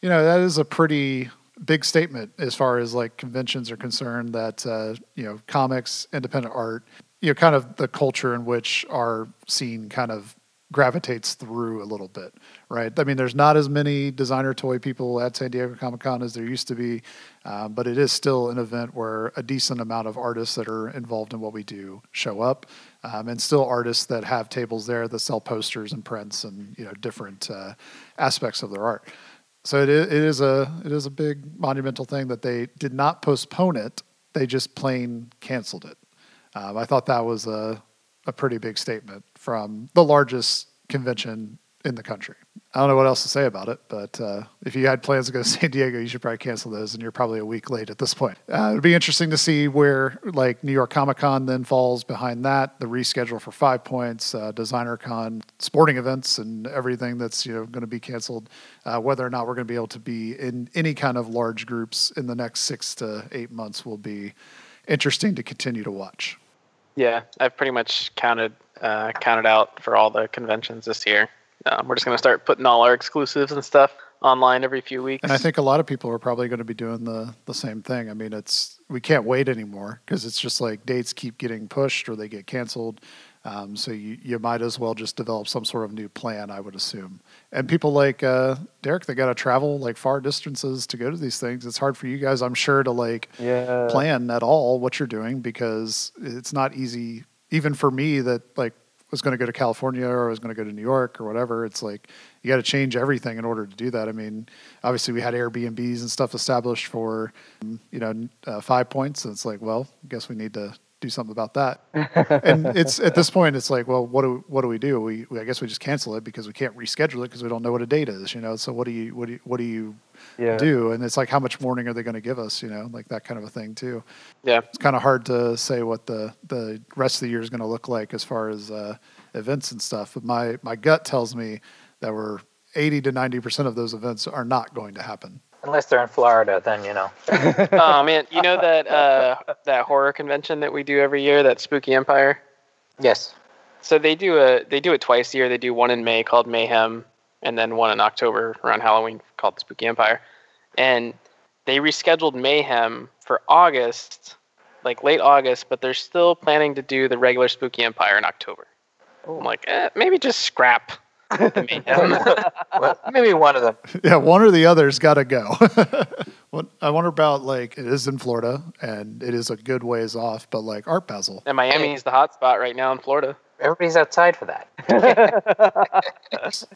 you know that is a pretty big statement as far as like conventions are concerned. That uh, you know comics, independent art, you know, kind of the culture in which our scene kind of gravitates through a little bit, right? I mean, there's not as many designer toy people at San Diego Comic Con as there used to be, um, but it is still an event where a decent amount of artists that are involved in what we do show up, um, and still artists that have tables there that sell posters and prints and you know different uh, aspects of their art. So it is, it is a it is a big monumental thing that they did not postpone it; they just plain canceled it. Um, I thought that was a a pretty big statement from the largest convention in the country. I don't know what else to say about it, but uh, if you had plans to go to San Diego, you should probably cancel those, and you're probably a week late at this point. Uh, it'd be interesting to see where like New York Comic Con then falls behind that, the reschedule for Five Points, uh, Designer Con, sporting events, and everything that's you know going to be canceled. Uh, whether or not we're going to be able to be in any kind of large groups in the next six to eight months will be interesting to continue to watch.
Yeah, I've pretty much counted uh, counted out for all the conventions this year. Um, we're just gonna start putting all our exclusives and stuff online every few weeks.
And I think a lot of people are probably going to be doing the the same thing. I mean, it's we can't wait anymore because it's just like dates keep getting pushed or they get canceled. Um, so you, you might as well just develop some sort of new plan, I would assume. And people like uh, Derek, they got to travel like far distances to go to these things. It's hard for you guys, I'm sure, to like
Yeah.
plan at all what you're doing because it's not easy even for me that like was going to go to California or was going to go to New York or whatever it's like you got to change everything in order to do that I mean obviously we had Airbnbs and stuff established for you know uh, 5 points and it's like well I guess we need to do something about that and it's at this point it's like well what do what do we do we, we I guess we just cancel it because we can't reschedule it because we don't know what a date is you know so what do you what do you, what do you
Yeah.
do and it's like how much warning are they going to give us you know like that kind of a thing too
yeah,
it's kind of hard to say what the the rest of the year is going to look like as far as uh, events and stuff. But my my gut tells me that we're eighty to ninety percent of those events are not going to happen.
Unless they're in Florida, then you know.
oh man, you know that uh, that horror convention that we do every year, that Spooky Empire.
Yes.
So they do a they do it twice a year. They do one in May called Mayhem, and then one in October around Halloween called Spooky Empire. And they rescheduled Mayhem for August, like late August, but they're still planning to do the regular Spooky Empire in October. I'm like, eh, maybe just scrap the Mayhem.
well, maybe one of them.
yeah, one or the other's got to go. what I wonder about like it is in Florida and it is a good ways off, but like Art Basel.
and Miami is the hot spot right now in Florida.
Everybody's outside for that.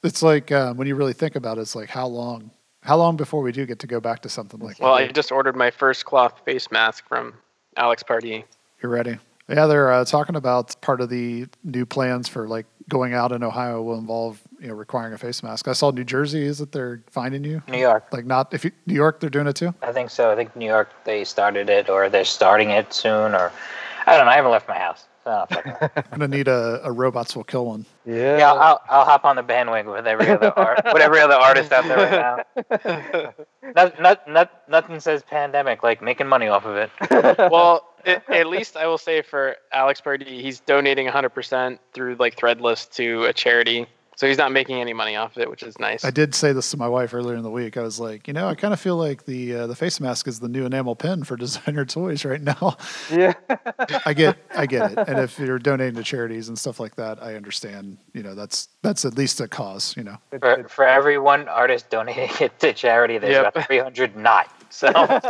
It's like uh, when you really think about it, it's like how long How long before we do get to go back to something like
Well,
that?
I just ordered my first cloth face mask from Alex Pardee.
You're ready. Yeah, they're uh, talking about part of the new plans for like going out in Ohio will involve you know requiring a face mask. I saw New Jersey is that they're finding you
New York.
like not if you, New York they're doing it too.
I think so. I think New York they started it, or they're starting it soon, or I don't know. I haven't left my house. So I don't fucking know.
I'm gonna need a, a robots will kill one.
Yeah.
yeah, I'll, I'll, I'll hop on the bandwagon with every other art, with every other artist out there right now. Not, not, not, nothing says pandemic like making money off of it.
well, it, at least I will say for Alex Pardee, he's donating 100% through like Threadless to a charity. So he's not making any money off of it, which is nice.
I did say this to my wife earlier in the week. I was like, you know, I kind of feel like the uh, the face mask is the new enamel pin for designer toys right now.
yeah.
I get I get it, and if you're donating to charities and stuff like that, I understand. You know, that's that's at least a cause. You know,
For, for every one artist donating it to charity, there's
Yep.
about 300 not. So,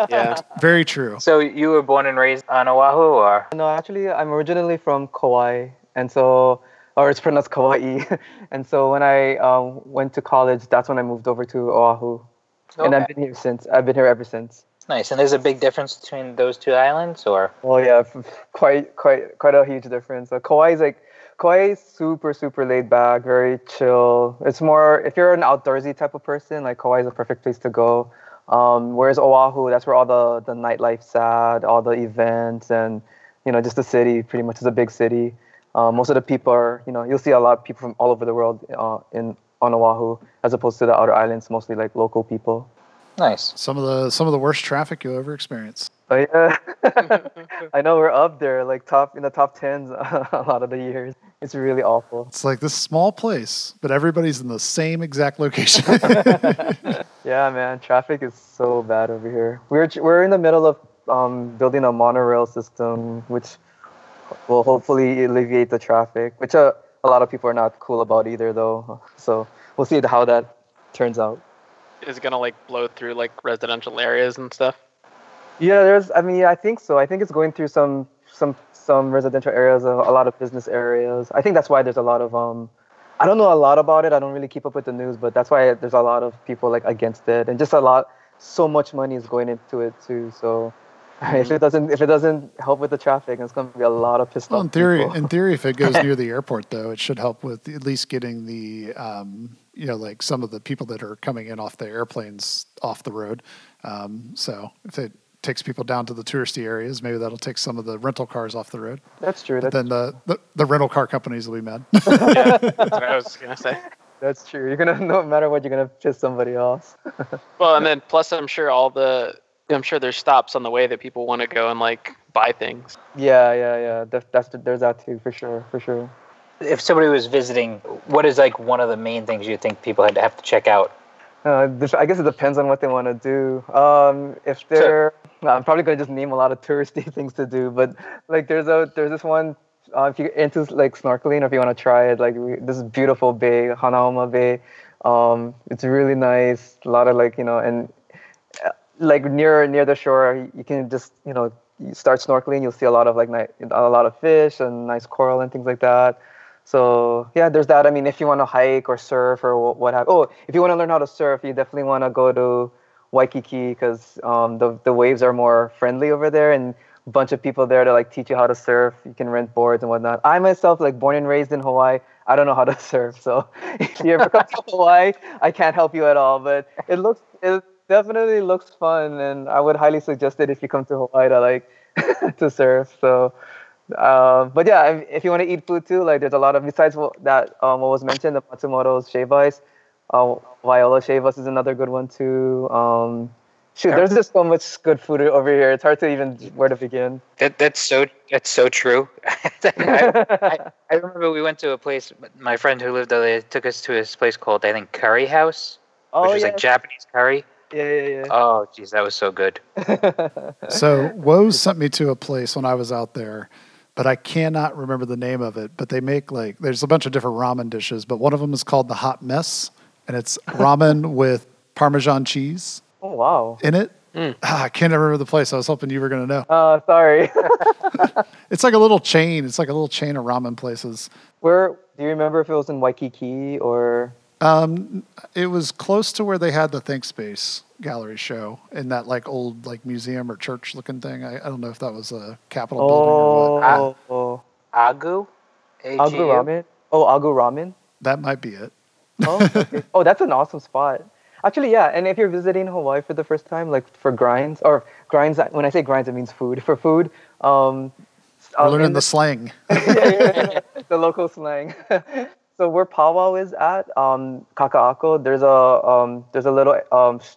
yeah.
very true.
so you were born and raised on Oahu, or
No, actually, I'm originally from Kauai, and so, or it's pronounced Kauai. and so when I um, went to college, that's when I moved over to Oahu, and I've been here since. I've been here ever since.
nice? And there's a big difference between those two islands, or
Well, yeah, f- f- quite, quite, quite a huge difference. Uh, Kauai is like, Kauai is super, super laid back, very chill. It's more if you're an outdoorsy type of person, like Kauai is a perfect place to go. Um, whereas Oahu, that's where all the the nightlife's at, all the events, and you know, just the city. Pretty much is a big city. Uh, most of the people are, you know, you'll see a lot of people from all over the world uh, in on Oahu, as opposed to the outer islands, mostly like local people.
nice?
Some of the some of the worst traffic you'll ever experience.
But yeah, I know we're up there, like top in the top tens a lot of the years. It's really awful.
It's like this small place, but everybody's in the same exact location.
Yeah, man, traffic is so bad over here. We're we're in the middle of um, building a monorail system, which will hopefully alleviate the traffic, which uh, a lot of people are not cool about either, though. So we'll see how that turns out.
Is it going to like blow through like residential areas and stuff?
Yeah, there's. I mean, yeah, I think so. I think it's going through some some some residential areas, a lot of business areas. I think that's why there's a lot of um. I don't know a lot about it. I don't really keep up with the news, but that's why there's a lot of people like against it, and just a lot. So much money is going into it too. So if it doesn't if it doesn't help with the traffic, it's going to be a lot of pissed
well,
off
in theory,
people.
in theory, if it goes near the airport, though, it should help with at least getting the um, you know like some of the people that are coming in off the airplanes off the road. Um, so if it takes people down to the touristy areas, maybe that'll take some of the rental cars off the road.
That's true. That's,
then the, the the rental car companies will be mad.
yeah, that's what I was going to say.
that's true. You're gonna no matter what, you're gonna piss somebody off.
Well, and then plus, I'm sure all the, I'm sure there's stops on the way that people want to go and like buy things.
yeah, yeah, yeah. That's, that's there's that too for sure, for sure.
If somebody was visiting, what is like one of the main things you think people had to have to check out?
Uh, I guess it depends on what they want to do. Um, if they're, well, I'm probably gonna just name a lot of touristy things to do, but like there's a there's this one. Uh, if you're into like snorkeling, or if you want to try it, like we, this is beautiful bay, Hanauma Bay. Um, it's really nice. A lot of like you know, and uh, like near near the shore, you can just you know you start snorkeling. You'll see a lot of like ni- a lot of fish and nice coral and things like that. So yeah, there's that. I mean, if you want to hike or surf or what have, oh, if you want to learn how to surf, you definitely want to go to Waikiki because um, the the waves are more friendly over there and a bunch of people there to like teach you how to surf. You can rent boards and whatnot. I myself, like born and raised in Hawaii, I don't know how to surf. So if you ever come to Hawaii, I can't help you at all. But it looks it definitely looks fun, and I would highly suggest it if you come to Hawaii to like to surf. So. Uh, but yeah, if- if you want to eat food too, like there's a lot of besides what, that um, what was mentioned, the Matsumoto's shave ice, uh, Waiola shave ice is another good one too. Um, shoot, there's just so much good food over here. It's hard to even where to begin.
That that's so that's so true. I, I, I remember we went to a place. My friend who lived there took us to this place called I think Curry House,
oh
which is
yeah,
like Japanese curry.
yeah, yeah, yeah.
Oh, geez, that was so good.
So Woes sent me to a place when I was out there, but I cannot remember the name of it. But they make like there's a bunch of different ramen dishes, but one of them is called the hot mess, and it's ramen with Parmesan cheese
oh wow.
in it.
Mm.
Ah, I can't remember the place. I was hoping you were going to know.
Uh, sorry.
It's like a little chain. It's like a little chain of ramen places.
Where do you remember if it was in Waikiki or?
Um, it was close to where they had the Thinkspace gallery show in that like old like museum or church looking thing. I, I don't know if that was a Capitol building or what.
Oh, oh,
Agu?
Agu
A-G-U?
Ramen. Oh, Agu Ramen.
That might be it.
Oh, okay. oh, that's an awesome spot. Actually, yeah. And if you're visiting Hawaii for the first time, like for grinds or grinds, when I say grinds, it means food. For food, um,
We're
um,
learning
in
the slang.
yeah, yeah, yeah, the local slang. so where powwow is at, um, Kaka'ako, there's a um, there's a little um, sh-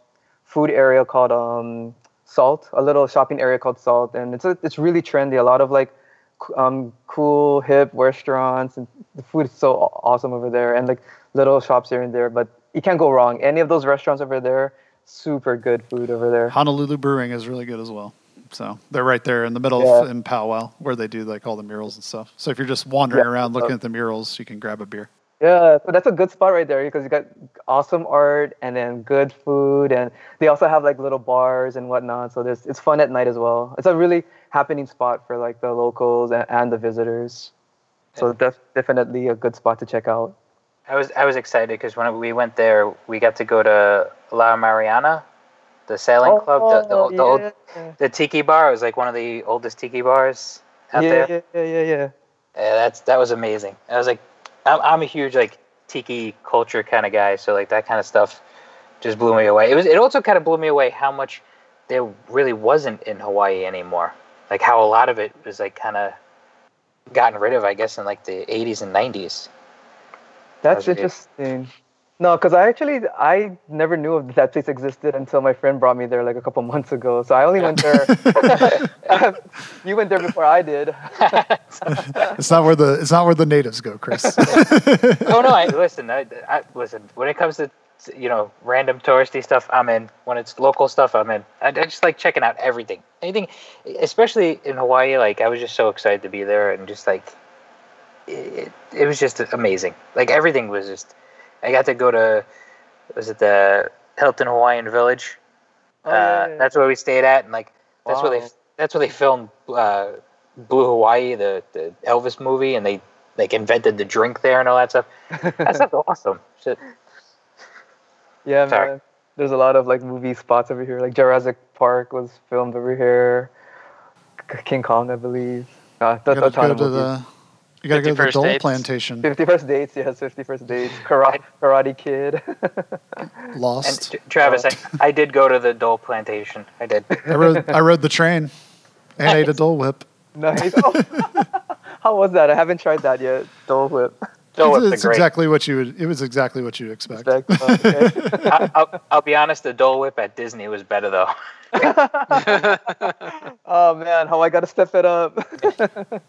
food area called um, Salt, a little shopping area called Salt, and it's a, it's really trendy. A lot of like um, cool hip restaurants, and the food is so awesome over there, and like little shops here and there. But you can't go wrong. Any of those restaurants over there, super good food over there.
Honolulu Brewing is really good as well. So they're right there in the middle
Yeah.
of in Powwow where they do like all the murals and stuff. So if you're just wandering
Yeah.
around looking at the murals, you can grab a beer.
Yeah, so that's a good spot right there because you got awesome art and then good food, and they also have like little bars and whatnot. So there's it's fun at night as well. It's a really happening spot for like the locals and, and the visitors. So def- definitely a good spot to check out.
I was I was excited because when we went there, we got to go to La Mariana, the sailing club, the, the, oh, the old
Oh, yeah.
the tiki bar. It was like one of the oldest tiki bars out
yeah,
there.
yeah, yeah, yeah, yeah.
Yeah, that's that was amazing. I was like, I'm, I'm a huge like tiki culture kind of guy, so like that kind of stuff just blew me away. It was it also kind of blew me away how much there really wasn't in Hawaii anymore. Like how a lot of it was like kind of gotten rid of, I guess, in like the 80s and 90s.
That's
it?
interesting. No, because I actually I never knew of that place existed until my friend brought me there like a couple months ago. So I only went there. you went there before I did.
It's not where the it's not where the natives go, Chris.
oh no, I listen. I, I listen. When it comes to you know random touristy stuff, I'm in. When it's local stuff, I'm in. I, I just like checking out everything, anything, especially in Hawaii. Like I was just so excited to be there, and just like it, it was just amazing. Like everything was just. I got to go to was it the Hilton Hawaiian Village?
Oh,
uh,
yeah, yeah.
That's where we stayed at, and like that's where they that's where they filmed uh, Blue Hawaii, the the Elvis movie, and they like invented the drink there and all that stuff. That's stuff's awesome. Shit.
Yeah,
Sorry.
man. There's a lot of like movie spots over here. Like Jurassic Park was filmed over here. King Kong, I believe. Uh, that's a
gotta
ton of
to
movies.
the you gotta go to the
51st
Dole
Dates.
Plantation.
50 First Dates, yes, 50 First Dates. Karate, karate Kid.
Lost.
T- Travis, I, I did go to the Dole Plantation. I did.
I rode I rode the train and ate a Dole Whip.
nice. Oh. How was that? I haven't tried that yet. Dole Whip.
Dole
it's it's exactly what you would. It was exactly what you'd expect.
Okay.
I, I'll, I'll be honest. The Dole Whip at Disney was better though.
oh man, how I gotta step it up.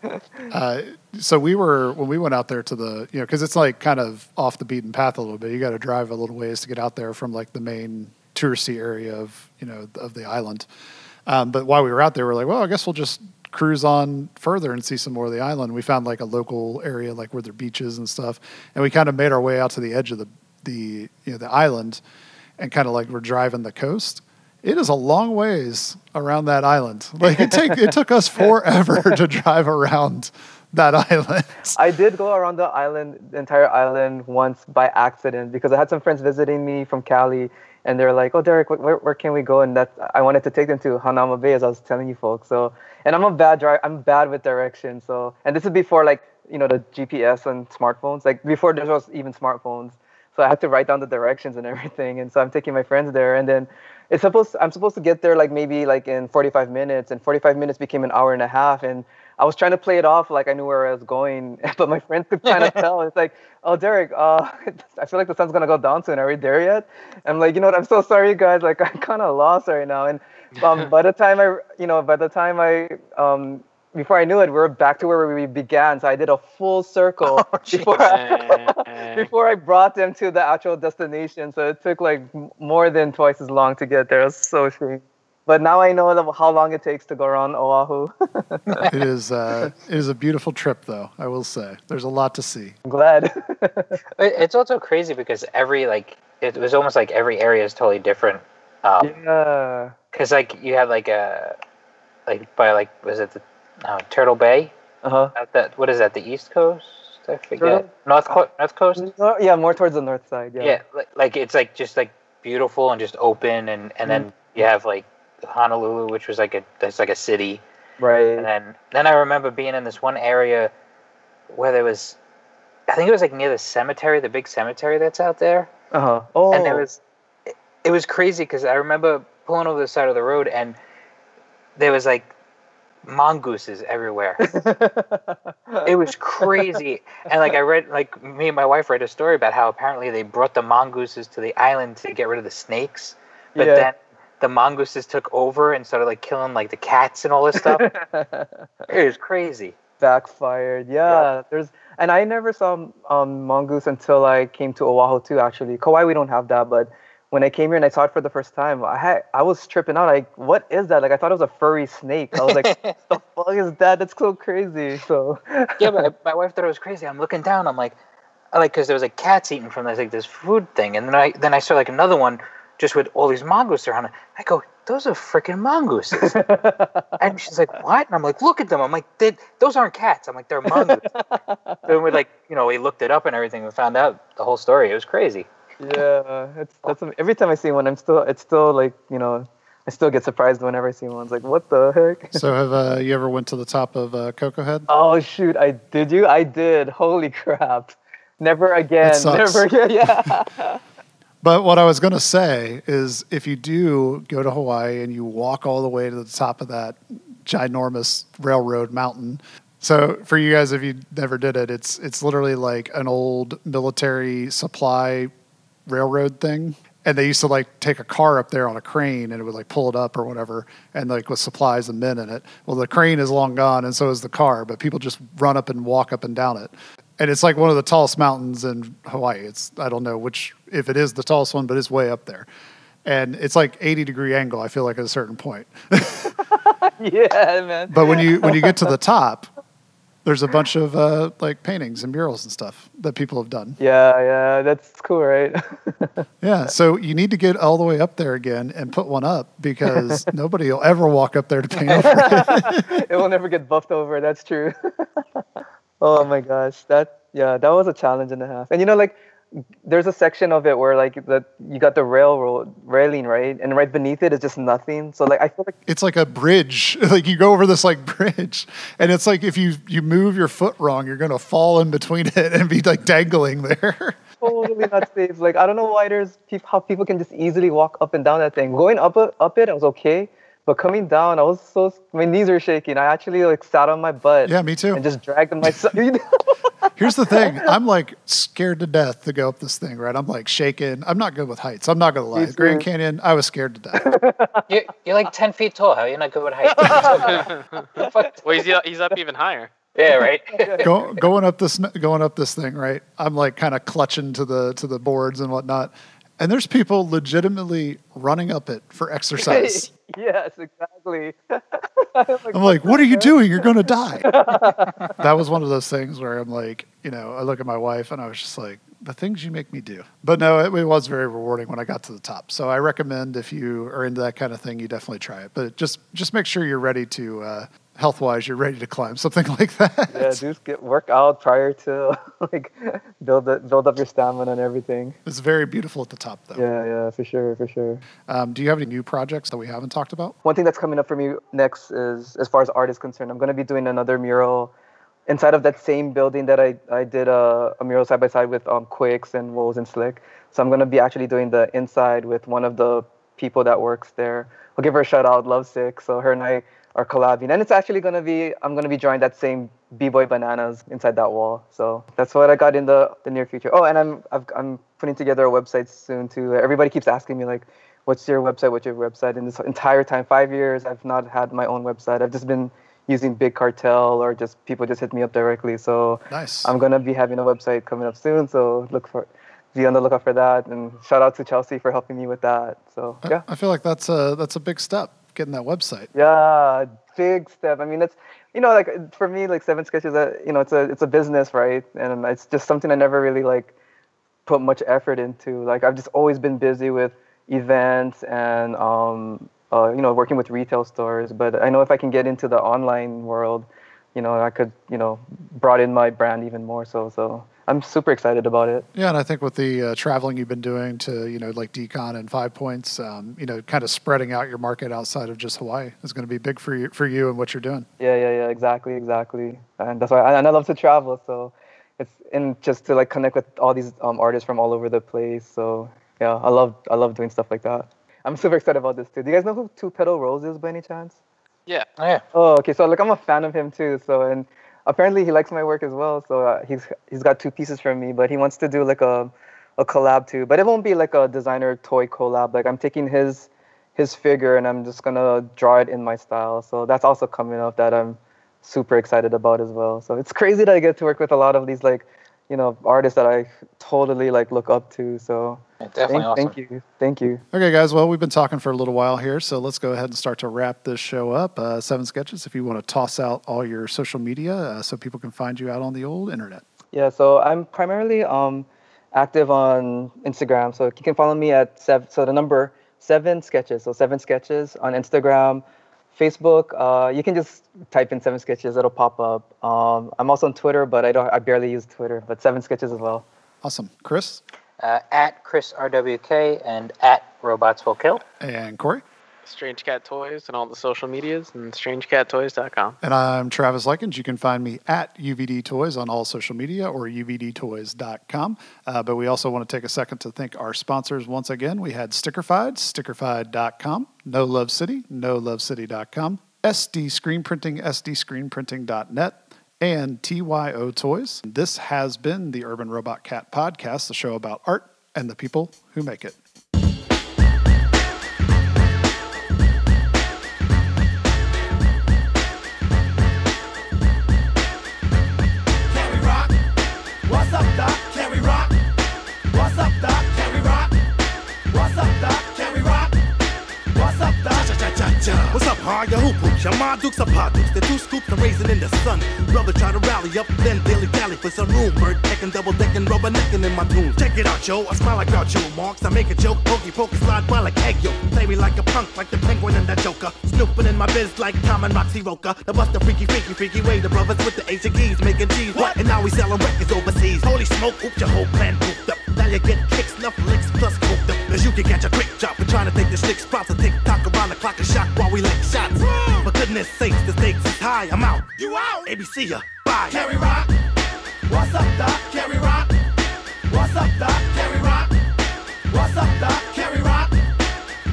Uh, so we were when we went out there to the you know because it's like kind of off the beaten path a little bit. You got to drive a little ways to get out there from like the main touristy area of you know of the island. Um, but while we were out there, we're like, well, I guess we'll just cruise on further and see some more of the island. We found like a local area like where there are beaches and stuff, and we kind of made our way out to the edge of the the you know the island, and kind of like we're driving the coast. It is a long ways around that island. Like it take it took us forever to drive around that island.
I did go around the island, the entire island, once by accident because I had some friends visiting me from Cali, and they're like, "Oh, Derek, where, where can we go?" And that I wanted to take them to Hanauma Bay, as I was telling you folks. So, and I'm a bad driver. I'm bad with directions. So, and this is before like you know the GPS and smartphones, like before there was even smartphones. So I had to write down the directions and everything. And so I'm taking my friends there, and then it's supposed I'm supposed to get there like maybe like in 45 minutes, and 45 minutes became an hour and a half, and I was trying to play it off like I knew where I was going, but my friends could kind of tell. It's like, oh, Derek, uh, I feel like the sun's gonna go down soon. Are we there yet? I'm like, you know what? I'm so sorry, guys. Like, I'm kind of lost right now. And um, by the time I, you know, by the time I, um, before I knew it, we were back to where we began. So I did a full circle before, I, before I brought them to the actual destination. So it took like more than twice as long to get there. It was so shame. But now I know how long it takes to go around Oahu.
it is uh, it is a beautiful trip, though. I will say there's a lot to see.
I'm glad.
It's also crazy because every like it was almost like every area is totally different. Um,
yeah.
Cause like you had like a like by like was it the uh, Turtle Bay?
Uh huh.
Out that what is that? The East Coast? I forget. North Co- North Coast.
No, yeah, more towards the north side. Yeah.
Yeah, like, like it's like just like beautiful and just open, and and then you have like Honolulu, which was like a that's like a city,
Right.
and then then I remember being in this one area where there was, I think it was like near the cemetery, the big cemetery that's out there,
Uh huh. Oh.
and there was, it, it was crazy because I remember pulling over the side of the road and there was like mongooses everywhere. it was crazy. And like I read, like me and my wife read a story about how apparently they brought the mongooses to the island to get rid of the snakes, but
Yeah.
then the mongooses took over and started like killing like the cats and all this stuff. it was crazy.
backfired. Yeah, there's and I never saw um, mongoose until I came to Oahu too. Actually, Kauai we don't have that, but when I came here and I saw it for the first time, I had I was tripping out. Like, what is that? Like, I thought it was a furry snake. I was like, what the fuck is that? That's so crazy. So
Yeah, but my wife thought it was crazy. I'm looking down. I'm like, I like because there was like cats eating from this like this food thing, and then I then I saw like another one just with all these mongooses around it. I go, those are freaking mongooses. and she's like, what? And I'm like, look at them. I'm like, they, those aren't cats. I'm like, they're mongooses. and we like, you know, we looked it up and everything. We found out the whole story. It was crazy.
yeah, it's that's every time I see one, I'm still it's still like you know. I still get surprised whenever I see one. It's like, what the heck?
So have uh, you ever went to the top of uh, Koko Head?
Oh shoot! I did you? I did. Holy crap! Never again. Never again. Yeah.
But what I was going to say is if you do go to Hawaii and you walk all the way to the top of that ginormous railroad mountain. So for you guys, if you never did it, it's it's literally like an old military supply railroad thing. And they used to like take a car up there on a crane and it would like pull it up or whatever, and like with supplies and men in it. Well, the crane is long gone, and so is the car, but people just run up and walk up and down it. And it's like one of the tallest mountains in Hawaii. It's I don't know which if it is the tallest one, but it's way up there. And it's like 80 degree angle. I feel like at a certain point.
yeah, man.
But when you when you get to the top, there's a bunch of uh, like paintings and murals and stuff that people have done.
Yeah, yeah, that's cool, right?
Yeah, so you need to get all the way up there again and put one up because nobody will ever walk up there to paint over it.
it will never get buffed over. That's true. Oh my gosh, that yeah, that was a challenge and a half. And you know, like, there's a section of it where like that you got the railroad railing, right, and right beneath it is just nothing. So like, I feel like
It's like a bridge. Like you go over this like bridge, and it's like if you you move your foot wrong, you're gonna fall in between it and be like dangling there.
totally not safe. Like I don't know why there's how people can just easily walk up and down that thing. Going up up it, I was okay, but coming down, I was so my knees were shaking. I actually like sat on my butt.
Yeah, me too.
And just dragged them myself.
Here's the thing. I'm like scared to death to go up this thing, right? I'm like shaking. I'm not good with heights. I'm not gonna lie. Grand. Canyon, I was scared to death.
You're, you're like 10 feet tall. How are you not good with heights?
Well, he's, uh, he's up even higher.
yeah, right?
Go, going up this going up this thing, right? I'm like kind of clutching to the to the boards and whatnot. And there's people legitimately running up it for exercise.
yes, exactly.
I'm like, what are you doing? You're going to die. that was one of those things where I'm like, you know, I look at my wife and I was just like, the things you make me do. But no, it, it was very rewarding when I got to the top. So I recommend if you are into that kind of thing, you definitely try it. But just just make sure you're ready to uh, health wise, you're ready to climb something like that.
Yeah, just get work out prior to like build it, build up your stamina and everything.
It's very beautiful at the top, though.
Yeah, yeah, for sure, for sure.
Um, do you have any new projects that we haven't talked about?
One thing that's coming up for me next is, as far as art is concerned, I'm going to be doing another mural inside of that same building that I, I did a, a mural side by side with um, Quiccs and Wolves and Slick. So I'm going to be actually doing the inside with one of the people that works there. I'll give her a shout out, Lovesick. So her and I are collabing. And it's actually going to be, I'm going to be drawing that same B-Boy Bananas inside that wall. So that's what I got in the, the near future. Oh, and I'm, I've, I'm putting together a website soon too. Everybody keeps asking me like, what's your website? What's your website? And this entire time, five years, I've not had my own website. I've just been using Big Cartel or just people just hit me up directly. So
Nice.
I'm gonna be having a website coming up soon. So look for, be on the lookout for that. And shout out to Chelsea for helping me with that. So yeah,
I feel like that's a that's a big step getting that website.
yeah, big step. I mean, it's you know like for me like Seven Sketches, you know it's a it's a business, right? And it's just something I never really like put much effort into. Like I've just always been busy with events and um, uh, you know working with retail stores. But I know if I can get into the online world, you know, I could, you know, broaden my brand even more. So, so I'm super excited about it.
Yeah, and I think with the uh, traveling you've been doing to, you know, like Decon and Five Points, um, you know, kind of spreading out your market outside of just Hawaii is going to be big for you, for you and what you're doing.
Yeah, yeah, yeah, exactly, exactly. And that's why, and I love to travel. So it's and just to like connect with all these um, artists from all over the place. So yeah, I love, I love doing stuff like that. I'm super excited about this too. Do you guys know who Two Petal Rose is by any chance?
Yeah.
Oh, yeah.
Oh, okay. So like I'm a fan of him too. So and apparently he likes my work as well. So uh, he's he's got two pieces from me, but he wants to do like a a collab too. But it won't be like a designer toy collab. Like I'm taking his his figure and I'm just gonna draw it in my style. So that's also coming up that I'm super excited about as well. So it's crazy that I get to work with a lot of these like you know artists that I totally like look up to. So
Yeah, definitely
thank,
awesome.
thank you, thank you.
Okay, guys. Well, we've been talking for a little while here, so let's go ahead and start to wrap this show up. Uh, seven sketches. If you want to toss out all your social media, uh, so people can find you out on the old internet.
Yeah, so I'm primarily um, active on Instagram. So you can follow me at seven. So the number seven sketches. So seven sketches on Instagram, Facebook. Uh, you can just type in seven sketches. It'll pop up. Um, I'm also on Twitter, but I don't. I barely use Twitter. But seven sketches as well.
Awesome, Chris
Uh, at Chris RWK and at Robots Will Kill.
and Corey.
Strange Cat Toys and all the social medias and strangecattoys.com.
And I'm Travis Likens. You can find me at UVD Toys on all social media or uvdtoys.com. Uh, but we also want to take a second to thank our sponsors once again. We had Stickerfied, stickerfied.com, No Love City, nolovecity.com, SD Screen Printing, sdscreenprinting.net, and TYO Toys. This has been the Urban Robot Cat Podcast, the show about art and the people who make it.
Your hoop hoops, your ma dukes, a pot dukes. The two scoops are raising in the sun. Brother try to rally up, then daily dally for some room. Bird decking, double decking, rubber necking in my tune. Check it out, yo. I smile like Groucho Marx. I make a joke, pokey pokey slide by like egg yolk. Play me like a punk, like the penguin and the joker. Snooping in my biz like Tom and Roxy Roker. The bust the freaky, freaky, freaky way. The brothers with the Asian geese making cheese. What? And now we selling records overseas. Holy smoke, oops, your whole plan pooped up. Now you get kicks, enough licks, plus cooped up. Cause you can catch a quick drop. We're trying to take the stick spots and tick tock around the clock and shock while we lick shots. For goodness sakes, the stakes is high. I'm out.
You out?
ABC ya. Bye.
Can we rock? What's up, Doc? Can we rock? What's up, Doc? Can we rock? What's up, Doc? Can we rock?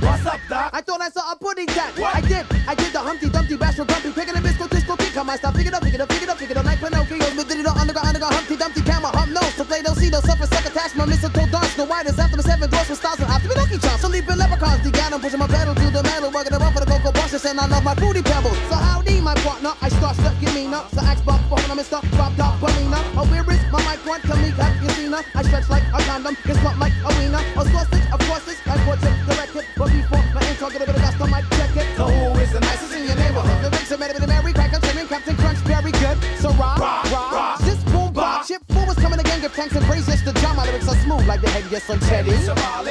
What's up, Doc?
I thought I saw a pudding jack. I did. I did the Humpty Dumpty Bashful Grumpy, picking a biscuit, disco, kick on my stuff. Pick it up, pick it up, pick it up, pick it up like Pinocchio. But did it all underground, underground, Humpty Dumpty, camera, hump nose. To play those see those suffer, suck attachment, mistletoe dance. No white is after the seven doors with stars and after me lucky charms. So leaping leprechauns, the gun, I'm pushing my pedal to the metal, working around for the cocoa bushes, and I love my fruity pebbles. So howdy, my partner, I start stuck, give me up. So axe buck, phone, I'm Mr. Bob Dog, Bonina. Oh, where is my mic one? Tell me, have you seen her? I stretch like a condom, it's not like a wiener. A sausage, of course, it's like what's it, direct it. But before my intro, get a bit of dust, might check it. So who is the nicest in your neighborhood? The are better than Mary, crack, I'm Captain Crunch, very good. So rock, rock, rock. This boom, bop, Chip Fu is coming again, give thanks and praise. Yes, are smooth like the head, yes, I'm Teddy.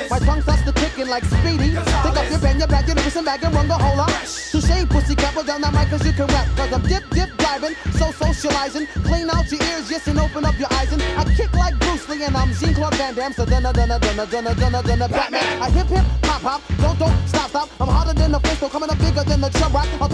My tongue starts to ticking like Speedy. Take up your pen, your back, your lyrics and bag and run the whole lot. Touche, pussy, couple down that mic, cause you can rap. Cause I'm dip, dip, diving, so socializing. Clean out your ears, yes, and open up your eyes. And I kick like Bruce Lee, and I'm Jean Claude Van Damme. So dunna, dunna, dunna, dunna, dunna, dunna, Batman. I hip, hip, pop, pop, don't, don't, stop, stop. I'm harder than the fist, coming up bigger than the drum rock. All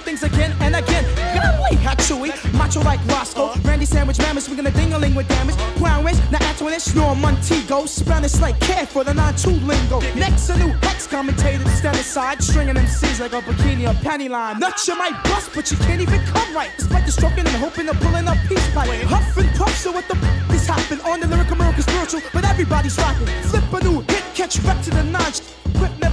things again and again. Golly, how chewy, macho like Roscoe. Randy Sandwich, mammoth, swinging a ding-a-ling with damage. Crown wins, now Antoinette, snore Montego. Spanish like care for the non-two lingo. Next, a new hex commentator to stand aside, stringing them MCs like a bikini or panty line. Nuts, you might bust, but you can't even come right. Despite the stroking and hoping of pulling up peace pipe. Huff and puff, so what the f- is happening on the lyrical miracle spiritual, but everybody's rocking. Flip a new hit, catch back to the notch.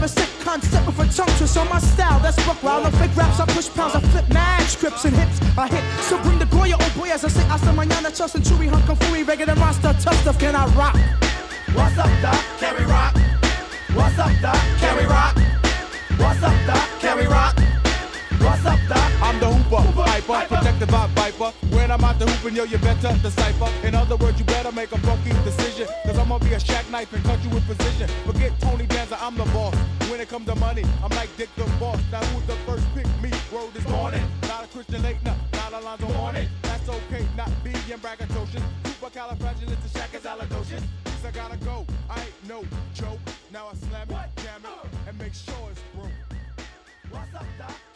Never sick concept with a tongue twist on my style. That's buck wild. No fake raps, I push pounds, I flip mad scripts and hits. I hit. So bring the Goya, oh boy, as I say, hasta mañana, Charles and Chewy, hunk and fooey, regular monster, tough stuff, can I rock?
What's up, Doc? Can we rock? What's up, Doc? Can we rock? What's up, Doc? Can we rock?
Hooper, hyper protected by Viper. When I'm out the hooping, yo, you better decipher. In other words, you better make a funky decision. Cause I'm gonna be a shack knife and cut you with precision. Forget Tony Danza, I'm the boss. When it comes to money, I'm like Dick the Boss. Now who's the first pick me? Word is morning. Not a Christian late, no, not Alonzo Hornet. That's okay, not being braggadocious. Supercalifragilisticexpialidocious. I gotta go, I ain't no joke. Now I slam it, jam it, and make sure it's broke.
What's up, Doc?